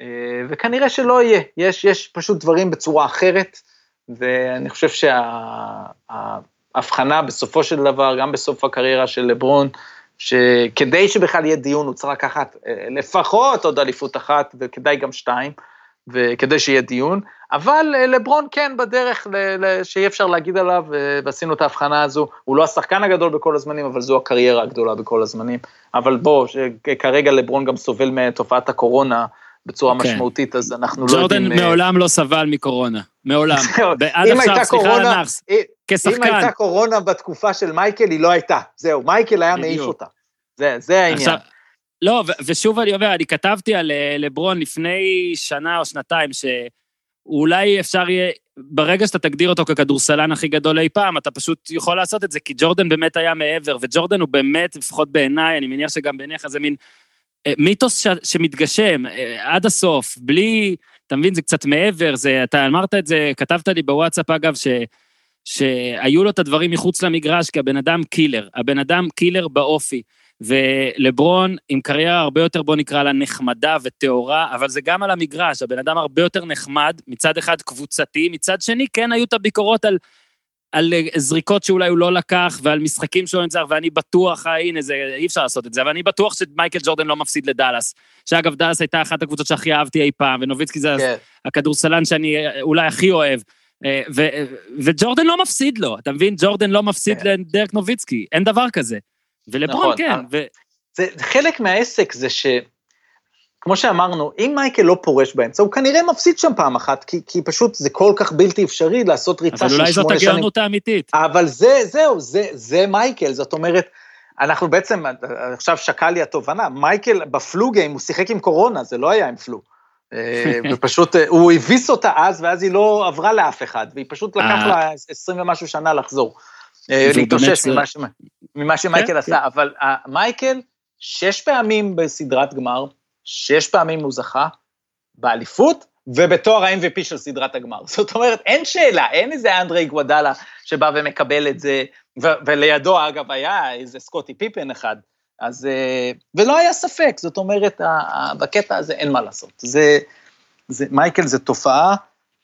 אה, וכנראה שלא יהיה. יש, יש פשוט דברים בצורה אחרת, ואני חושב שההבחנה בסופו של דבר, גם בסוף הקריירה של לברון, שכדי שבכלל יהיה דיון, הוא צריך לקחת אה, לפחות עוד אליפות אחת, וכדאי גם שתיים. וכדי שיהיה דיון, אבל אה, לברון כן בדרך שאי אפשר להגיד עליו, אה, ועשינו את ההבחנה הזו, הוא לא השחקן הגדול בכל הזמנים, אבל זו הקריירה הגדולה בכל הזמנים. אבל בוא, כרגע לברון גם סובל מתופעת הקורונה בצורה okay. אוקיי. משמעותית, אז אנחנו לא יודעים... ג'ורדן מעולם לא סבל מקורונה, מעולם. עד עכשיו, סליחה על הנאחס, כשחקן. אם הייתה קורונה בתקופה של מייקל, היא לא הייתה. זהו, מייקל היה מעיף אותה. זה, זה העניין. עכשיו, לא, ושוב אני אומר, אני כתבתי על אה, לברון לפני שנה או שנתיים, שאולי אפשר יהיה, ברגע שאתה תגדיר אותו ככדורסלן הכי גדול אי פעם, אתה פשוט יכול לעשות את זה, כי ג'ורדן באמת היה מעבר, וג'ורדן הוא באמת, לפחות בעיניי, אני מניח שגם בעיניך זה מין אה, מיתוס ש, שמתגשם אה, עד הסוף, בלי, אתה מבין, זה קצת מעבר, זה, אתה אמרת את זה, כתבת לי בוואטסאפ, אגב, ש... שהיו לו את הדברים מחוץ למגרש, כי הבן אדם killer, הבן אדם killer באופי. ולברון עם קריירה הרבה יותר, בוא נקרא לה נחמדה וטהורה, אבל זה גם על המגרש, הבן אדם הרבה יותר נחמד, מצד אחד קבוצתי, מצד שני כן היו את הביקורות על, על זריקות שאולי הוא לא לקח, ועל משחקים שהוא נצטרך, ואני בטוח, אה, הנה, זה, אי אפשר לעשות את זה, אבל אני בטוח שמייקל ג'ורדן לא מפסיד לדאלאס. שאגב, דאלאס הייתה אחת הקבוצות שהכי אהבתי אי פעם, ונוביצקי זה כן. הכדורסלן שאני אה, אולי הכי אוהב. אה, ו, וג'ורדן לא מפסיד לו, אתה מבין? ג'ורדן לא מפסיד כן. לדרק נוביצקי, אין דבר כזה. ולברון נכון, כן. ו... זה, חלק מהעסק זה ש... כמו שאמרנו, אם מייקל לא פורש באמצע, הוא כנראה מפסיד שם פעם אחת, כי, כי פשוט זה כל כך בלתי אפשרי לעשות ריצה של שמונה שנים. אבל אולי זאת הגאונות האמיתית. אבל זה, זהו, זה, זה מייקל, זאת אומרת, אנחנו בעצם, עכשיו שקע לי התובנה, מייקל בפלו גיים, הוא שיחק עם קורונה, זה לא היה עם פלו. אה, ופשוט, אה, הוא הביס אותה אז, ואז היא לא עברה לאף אחד, והיא פשוט לקח אה. לה עשרים ומשהו שנה לחזור. להתאושש ממה שמייקל כן, עשה, כן. אבל מייקל, שש פעמים בסדרת גמר, שש פעמים הוא זכה באליפות, ובתואר ה-MVP של סדרת הגמר. זאת אומרת, אין שאלה, אין איזה אנדרי גוודאלה שבא ומקבל את זה, ולידו, אגב, היה איזה סקוטי פיפן אחד. אז, אה, ולא היה ספק, זאת אומרת, בקטע הזה אין מה לעשות. זה, זה, מייקל זה תופעה,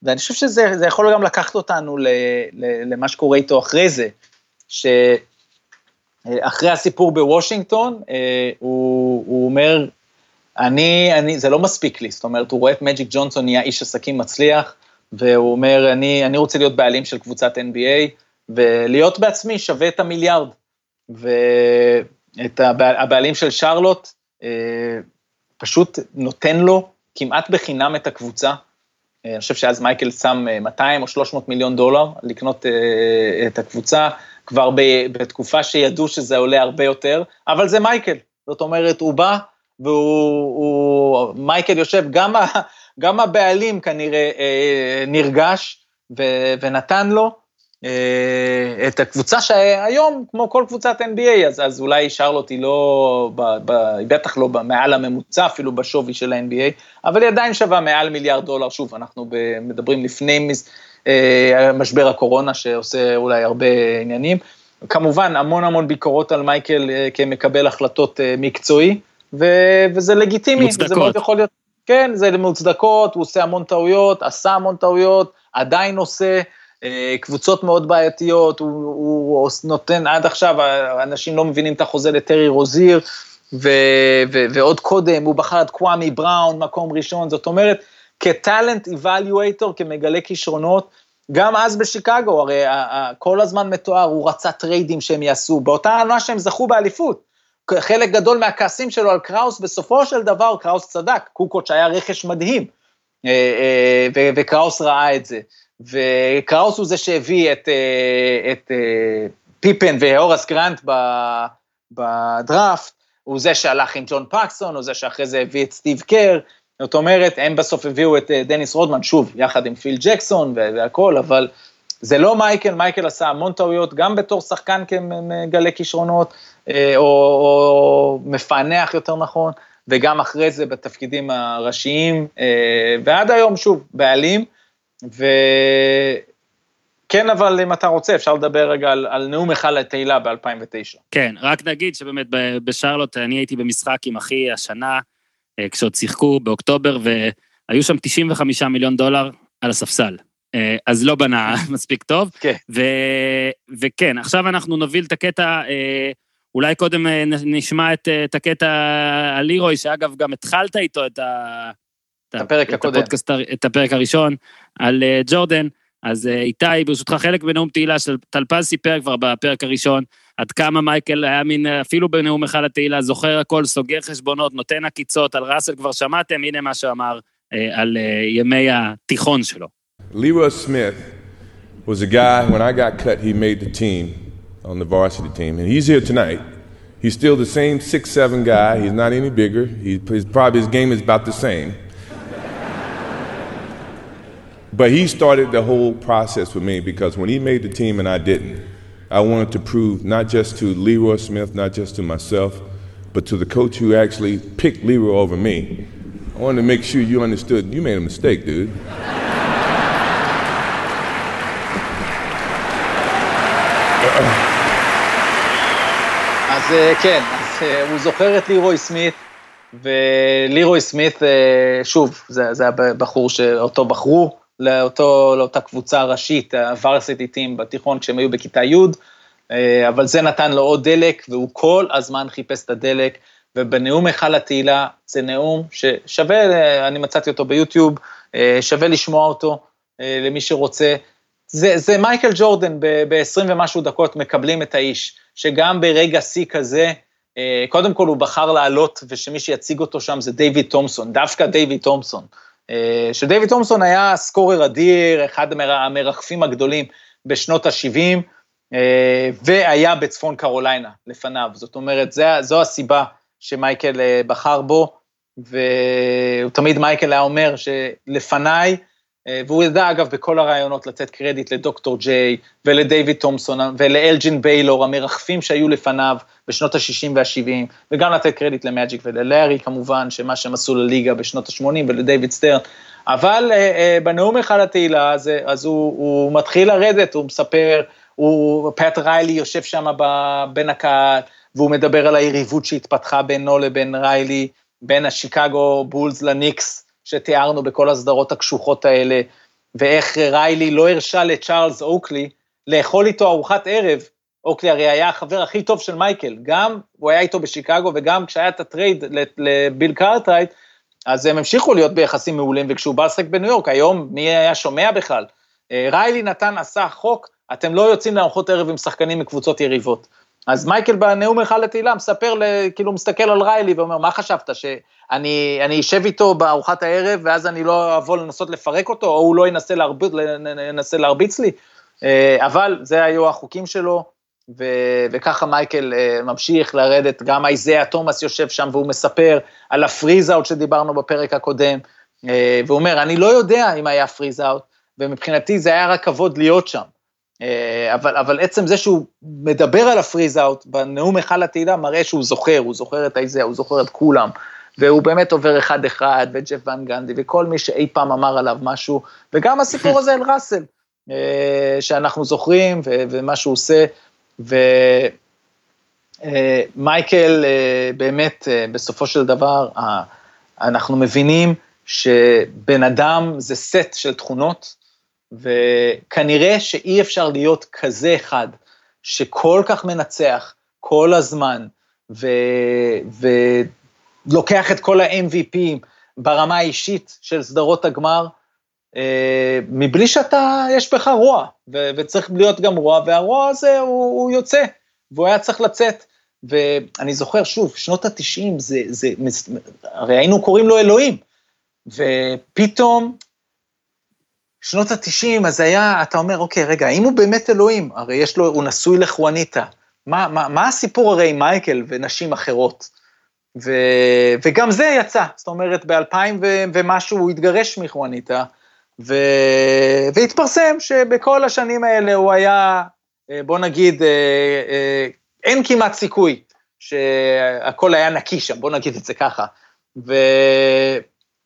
ואני חושב שזה יכול גם לקחת אותנו ל, ל, למה שקורה איתו אחרי זה, ש... אחרי הסיפור בוושינגטון, הוא, הוא אומר, אני, אני, זה לא מספיק לי, זאת אומרת, הוא רואה את מג'יק ג'ונסון נהיה איש עסקים מצליח, והוא אומר, אני, אני רוצה להיות בעלים של קבוצת NBA, ולהיות בעצמי שווה את המיליארד. ואת הבעלים של שרלוט, אה, פשוט נותן לו כמעט בחינם את הקבוצה. אה, אני חושב שאז מייקל שם 200 אה, או 300 מיליון דולר לקנות את הקבוצה, כבר בתקופה שידעו שזה עולה הרבה יותר, אבל זה מייקל. זאת אומרת, הוא בא, והוא, מייקל יושב, גם, ה, גם הבעלים כנראה נרגש ו, ונתן לו, אה, את הקבוצה שהיום, כמו כל קבוצת NBA, אז, אז אולי שרלוט היא לא, ב, ב, היא בטח לא מעל הממוצע אפילו בשווי של ה-NBA, אבל היא עדיין שווה מעל מיליארד דולר, שוב, אנחנו ב, מדברים לפני אה, משבר הקורונה, שעושה אולי הרבה עניינים. כמובן, המון המון ביקורות על מייקל אה, כמקבל החלטות מקצועי, ו, וזה לגיטימי, מוצדקות. וזה מאוד יכול להיות, כן, זה מוצדקות, הוא עושה המון טעויות, עשה המון טעויות, עדיין עושה, אה, קבוצות מאוד בעייתיות, הוא, הוא נותן, עד עכשיו אנשים לא מבינים את החוזה לטרי רוזיר, ו, ו, ועוד קודם הוא בחר את קוואמי בראון, מקום ראשון, זאת אומרת, כ talent evaluator, כמגלה כישרונות, גם אז בשיקגו, הרי כל הזמן מתואר, הוא רצה טריידים שהם יעשו, באותה עונה שהם זכו באליפות. חלק גדול מהכעסים שלו על קראוס, בסופו של דבר קראוס צדק, קוקוץ' היה רכש מדהים, אה, אה, וקראוס ראה את זה. וקראוס הוא זה שהביא את, אה, את פיפן והורס גרנט בדראפט, הוא זה שהלך עם ג'ון פקסון, הוא זה שאחרי זה הביא את סטיב קר, זאת אומרת, הם בסוף הביאו את דניס רודמן, שוב, יחד עם פיל ג'קסון והכל, אבל זה לא מייקל, מייקל עשה המון טעויות, גם בתור שחקן כמגלה כישרונות, או, או מפענח יותר נכון, וגם אחרי זה בתפקידים הראשיים, ועד היום, שוב, בעלים. וכן, אבל אם אתה רוצה, אפשר לדבר רגע על, על נאום היכל התהילה ב-2009. כן, רק נגיד שבאמת בשרלוט אני הייתי במשחק עם אחי השנה, אה, כשעוד שיחקו באוקטובר, והיו שם 95 מיליון דולר על הספסל. אה, אז לא בנה מספיק טוב. כן. ו... וכן, עכשיו אנחנו נוביל את הקטע, אה, אולי קודם נשמע את, את הקטע על לירוי, שאגב, גם התחלת איתו את ה... את הפרק הקודם. את הפרק הראשון על אה, ג'ורדן. אז אה, איתי, ברשותך, חלק בנאום תהילה של טלפז סיפר כבר בפרק הראשון, עד כמה מייקל היה מין, אה, אפילו בנאום אחד התהילה, זוכר הכל, סוגר חשבונות, נותן עקיצות, על ראסל כבר שמעתם, הנה מה שאמר על ימי התיכון שלו. Leroy Smith was a guy, when I got cut, he made the team on the varsity team, and he's here tonight. He's still the same six seven guy. He's not any bigger. He, he's probably his game is about the same. But he started the whole process with me because when he made the team and I didn't, I wanted to prove not just to Leroy Smith, not just to myself, but to the coach who actually picked Leroy over me. I wanted to make sure you understood you made a mistake, dude. אז כן, אז הוא זוכר את לירוי סמית, ולירוי סמית, שוב, זה, זה הבחור שאותו בחרו, לאותו, לאותה קבוצה ראשית, הוורסיטי טים בתיכון כשהם היו בכיתה י', אה, אבל זה נתן לו עוד דלק, והוא כל הזמן חיפש את הדלק, ובנאום היכל התהילה זה נאום ששווה, אני מצאתי אותו ביוטיוב, אה, שווה לשמוע אותו אה, למי שרוצה. זה, זה מייקל ג'ורדן ב-20 ומשהו דקות מקבלים את האיש, שגם ברגע שיא כזה, קודם כל הוא בחר לעלות, ושמי שיציג אותו שם זה דיוויד תומסון, דווקא דיוויד תומסון. אה, שדייוויד תומסון היה סקורר אדיר, אחד המרחפים הגדולים בשנות ה-70, אה, והיה בצפון קרוליינה לפניו. זאת אומרת, זו הסיבה שמייקל אה, בחר בו, ותמיד מייקל היה אומר שלפניי, והוא ידע אגב בכל הראיונות לתת קרדיט לדוקטור ג'יי ולדייוויד תומסון ולאלג'ין ביילור, המרחפים שהיו לפניו בשנות ה-60 וה-70, וגם לתת קרדיט למאג'יק וללארי כמובן, שמה שהם עשו לליגה בשנות ה-80 ולדייוויד סטרן, אבל אה, אה, בנאום היכל התהילה, אז, אז הוא, הוא מתחיל לרדת, הוא מספר, הוא, פט ריילי יושב שם בין הקהל, והוא מדבר על היריבות שהתפתחה בינו לבין ריילי, בין השיקגו בולס לניקס, שתיארנו בכל הסדרות הקשוחות האלה, ואיך ריילי לא הרשה לצ'ארלס אוקלי לאכול איתו ארוחת ערב, אוקלי הרי היה החבר הכי טוב של מייקל, גם הוא היה איתו בשיקגו וגם כשהיה את הטרייד לביל קארטרייט, אז הם המשיכו להיות ביחסים מעולים, וכשהוא בא לשחק בניו יורק, היום מי היה שומע בכלל? אה, ריילי נתן, עשה חוק, אתם לא יוצאים לארוחות ערב עם שחקנים מקבוצות יריבות. אז מייקל בנאום אחד לתהילה מספר, כאילו מסתכל על ריילי ואומר, מה חשבת, שאני אשב איתו בארוחת הערב ואז אני לא אבוא לנסות לפרק אותו, או הוא לא ינסה להרביץ, ינסה להרביץ לי? אה, אבל זה היו החוקים שלו, ו, וככה מייקל uh, ממשיך לרדת, גם אייזאה תומאס יושב שם והוא מספר על הפריז אאוט שדיברנו בפרק הקודם, uh, והוא אומר, אני לא יודע אם היה פריז אאוט, ומבחינתי זה היה רק כבוד להיות שם. Uh, אבל, אבל עצם זה שהוא מדבר על הפריז אאוט בנאום אחד לתהילה, מראה שהוא זוכר, הוא זוכר את אייזאה, הוא זוכר את כולם. והוא באמת עובר אחד-אחד, וג'ף ואן גנדי, וכל מי שאי פעם אמר עליו משהו, וגם הסיפור הזה אל ראסל, שאנחנו זוכרים, ומה שהוא עושה, ומייקל אה, באמת, אה, בסופו של דבר, אנחנו מבינים שבן אדם זה סט של תכונות, וכנראה שאי אפשר להיות כזה אחד, שכל כך מנצח כל הזמן, ו... ולוקח את כל ה-MVP ברמה האישית של סדרות הגמר, אה, מבלי שאתה, יש בך רוע, ו- וצריך להיות גם רוע, והרוע הזה הוא, הוא יוצא, והוא היה צריך לצאת. ואני זוכר, שוב, שנות ה-90, זה, זה, הרי היינו קוראים לו אלוהים, ופתאום, שנות ה-90, אז היה, אתה אומר, אוקיי, רגע, האם הוא באמת אלוהים? הרי יש לו, הוא נשוי לחואניטה. מה, מה, מה הסיפור הרי עם מייקל ונשים אחרות? ו, וגם זה יצא, זאת אומרת, ב-2000 ומשהו הוא התגרש מחואניטה, ו... והתפרסם שבכל השנים האלה הוא היה, אה, בוא נגיד, אה, אה, אין כמעט סיכוי שהכל היה נקי שם, בוא נגיד את זה ככה. ו...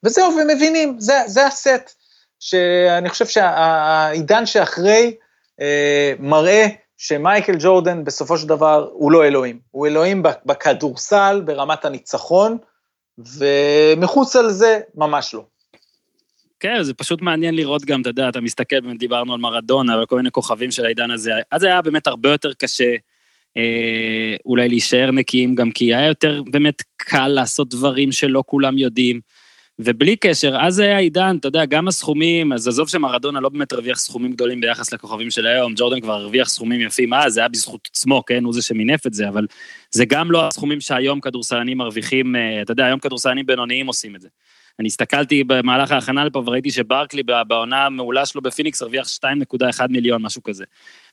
וזהו, ומבינים, זה, זה הסט, שאני חושב שהעידן שאחרי מראה שמייקל ג'ורדן בסופו של דבר הוא לא אלוהים, הוא אלוהים בכדורסל, ברמת הניצחון, ומחוץ על זה ממש לא. כן, זה פשוט מעניין לראות גם, אתה יודע, אתה מסתכל, באמת דיברנו על מרדונה ועל כל מיני כוכבים של העידן הזה, אז היה באמת הרבה יותר קשה אה, אולי להישאר נקיים, גם כי היה יותר באמת קל לעשות דברים שלא כולם יודעים. ובלי קשר, אז היה עידן, אתה יודע, גם הסכומים, אז עזוב שמרדונה לא באמת הרוויח סכומים גדולים ביחס לכוכבים של היום, ג'ורדן כבר הרוויח סכומים יפים אז, זה היה בזכות עצמו, כן, הוא זה שמינף את זה, אבל זה גם לא הסכומים שהיום כדורסלנים מרוויחים, אה, אתה יודע, היום כדורסלנים בינוניים עושים את זה. אני הסתכלתי במהלך ההכנה לפה וראיתי שברקלי בעונה המעולה שלו בפיניקס הרוויח 2.1 מיליון, משהו כזה.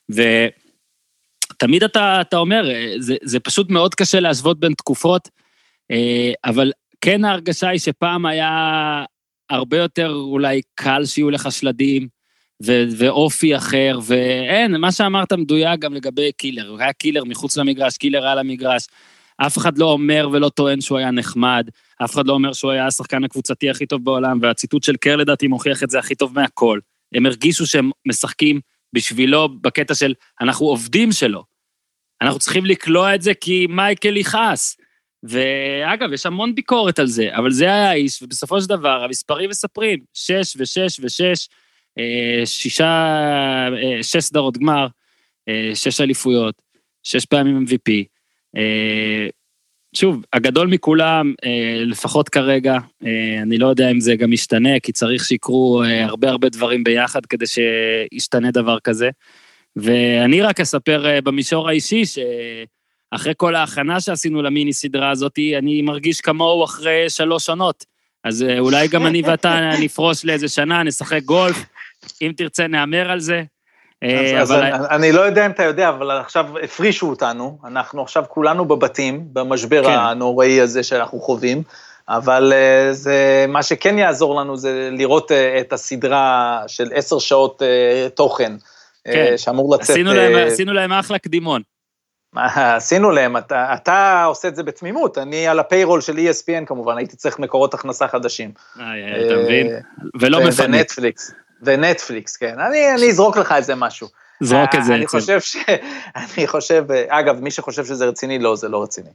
ותמיד אתה, אתה אומר, זה, זה פשוט מאוד קשה להשוות בין תקופות, אה, אבל כן ההרגשה היא שפעם היה הרבה יותר אולי קל שיהיו לך שלדים, ו- ואופי אחר, ואין, מה שאמרת מדויק גם לגבי killer, הוא היה killer מחוץ למגרש, killer על המגרש, אף אחד לא אומר ולא טוען שהוא היה נחמד, אף אחד לא אומר שהוא היה השחקן הקבוצתי הכי טוב בעולם, והציטוט של קר לדעתי מוכיח את זה הכי טוב מהכל. הם הרגישו שהם משחקים בשבילו בקטע של אנחנו עובדים שלו. אנחנו צריכים לקלוע את זה כי מייקל יכעס. ואגב, יש המון ביקורת על זה, אבל זה היה האיש, ובסופו של דבר, המספרים מספרים, שש ושש ושש, אה, שישה, אה, שש סדרות גמר, אה, שש אליפויות, שש פעמים MVP. שוב, הגדול מכולם, לפחות כרגע, אני לא יודע אם זה גם ישתנה, כי צריך שיקרו הרבה הרבה דברים ביחד כדי שישתנה דבר כזה. ואני רק אספר במישור האישי, שאחרי כל ההכנה שעשינו למיני סדרה הזאת, אני מרגיש כמוהו אחרי שלוש עונות. אז אולי גם אני ואתה נפרוש לאיזה שנה, נשחק גולף, אם תרצה נהמר על זה. אה, אז, אבל... אז אני, אני לא יודע אם אתה יודע, אבל עכשיו הפרישו אותנו, אנחנו עכשיו כולנו בבתים, במשבר כן. הנוראי הזה שאנחנו חווים, אבל אה, זה, מה שכן יעזור לנו זה לראות אה, את הסדרה של עשר שעות תוכן, כן. שאמור לצאת... עשינו להם, עשינו להם אחלה קדימון. עשינו להם, אתה, אתה עושה את זה בתמימות, אני על הפיירול של ESPN כמובן, הייתי צריך מקורות הכנסה חדשים. אתה מבין? ולא מפנק. ונטפליקס. ונטפליקס, כן. אני, אני אזרוק לך איזה משהו. זרוק את זה. אני חושב ש... אני חושב, אגב, מי שחושב שזה רציני, לא, זה לא רציני.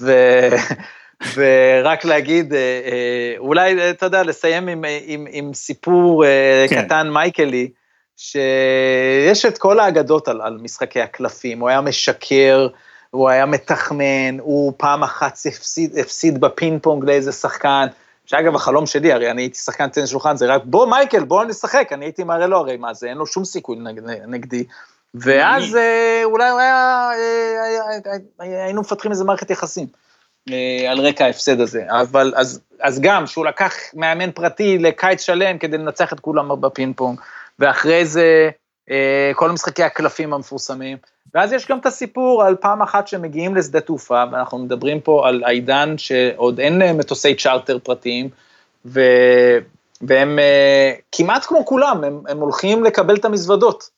ו... ורק להגיד, אה, אה, אולי, אתה יודע, לסיים עם, עם, עם סיפור אה, כן. קטן מייקלי, שיש את כל האגדות על, על משחקי הקלפים, הוא היה משקר, הוא היה מתחמן, הוא פעם אחת הפסיד, הפסיד בפינג פונג לאיזה שחקן, שאגב, החלום שלי, הרי אני הייתי שחקן טניס שולחן, זה רק, בוא מייקל, בוא נשחק, אני הייתי מראה לו, הרי מה זה, אין לו שום סיכוי נג, נגדי. ואז אה, אולי היה, אה, היינו מפתחים איזה מערכת יחסים אה, על רקע ההפסד הזה. אבל אז, אז גם, שהוא לקח מאמן פרטי לקיץ שלם כדי לנצח את כולם בפינג פונג, ואחרי זה כל משחקי הקלפים המפורסמים. ואז יש גם את הסיפור על פעם אחת שמגיעים לשדה תעופה, ואנחנו מדברים פה על העידן שעוד אין מטוסי צ'רטר פרטיים, ו... והם כמעט כמו כולם, הם, הם הולכים לקבל את המזוודות.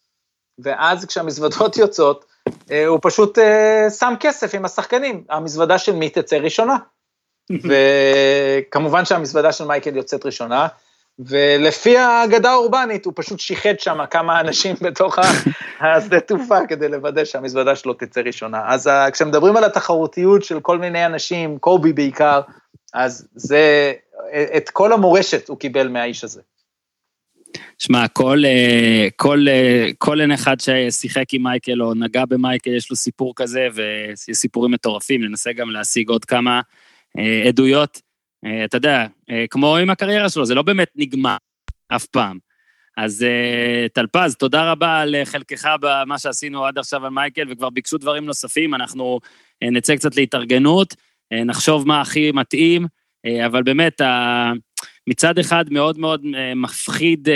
ואז כשהמזוודות יוצאות, אה, הוא פשוט אה, שם כסף עם השחקנים, המזוודה של מי תצא ראשונה. וכמובן שהמזוודה של מייקל יוצאת ראשונה, ולפי האגדה האורבנית, הוא פשוט שיחד שם כמה אנשים בתוך השדה תעופה כדי לוודא שהמזוודה שלו תצא ראשונה. אז כשמדברים על התחרותיות של כל מיני אנשים, קובי בעיקר, אז זה, את כל המורשת הוא קיבל מהאיש הזה. שמע, כל, אה, כל, אה, כל אין אחד ששיחק עם מייקל או נגע במייקל, יש לו סיפור כזה, ויש סיפורים מטורפים, ננסה גם להשיג עוד כמה אה, עדויות. אה, אתה יודע, אה, כמו עם הקריירה שלו, זה לא באמת נגמר אף פעם. אז אה, טלפז, תודה רבה על חלקך במה שעשינו עד עכשיו על מייקל, וכבר ביקשו דברים נוספים, אנחנו נצא קצת להתארגנות, נחשוב מה הכי מתאים, אבל באמת. מצד אחד מאוד מאוד מפחיד,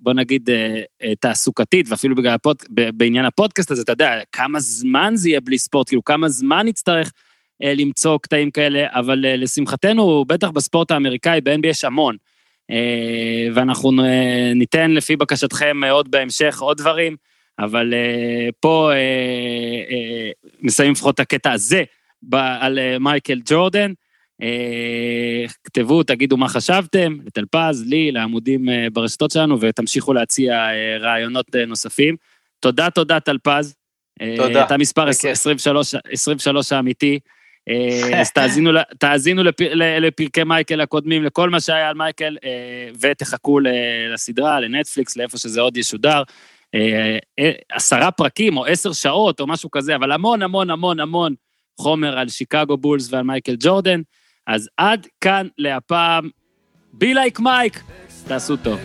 בוא נגיד, תעסוקתית, ואפילו בגלל הפוד, בעניין הפודקאסט הזה, אתה יודע, כמה זמן זה יהיה בלי ספורט, כאילו כמה זמן נצטרך למצוא קטעים כאלה, אבל לשמחתנו, בטח בספורט האמריקאי, ב-NBA יש המון. ואנחנו ניתן לפי בקשתכם עוד בהמשך עוד דברים, אבל פה מסיימים לפחות את הקטע הזה על מייקל ג'ורדן. אה, כתבו, תגידו מה חשבתם, לטלפז, לי, לעמודים אה, ברשתות שלנו, ותמשיכו להציע אה, רעיונות נוספים. תודה, תודה, טלפז. תודה. אתה מספר 23, 23 האמיתי. אז תאזינו, תאזינו לפרקי מייקל הקודמים, לכל מה שהיה על מייקל, ותחכו לסדרה, לנטפליקס, לאיפה שזה עוד ישודר. עשרה פרקים או עשר שעות או משהו כזה, אבל המון המון המון המון חומר על שיקגו בולס ועל מייקל ג'ורדן. אז עד כאן להפעם, בי לייק מייק, תעשו טוב.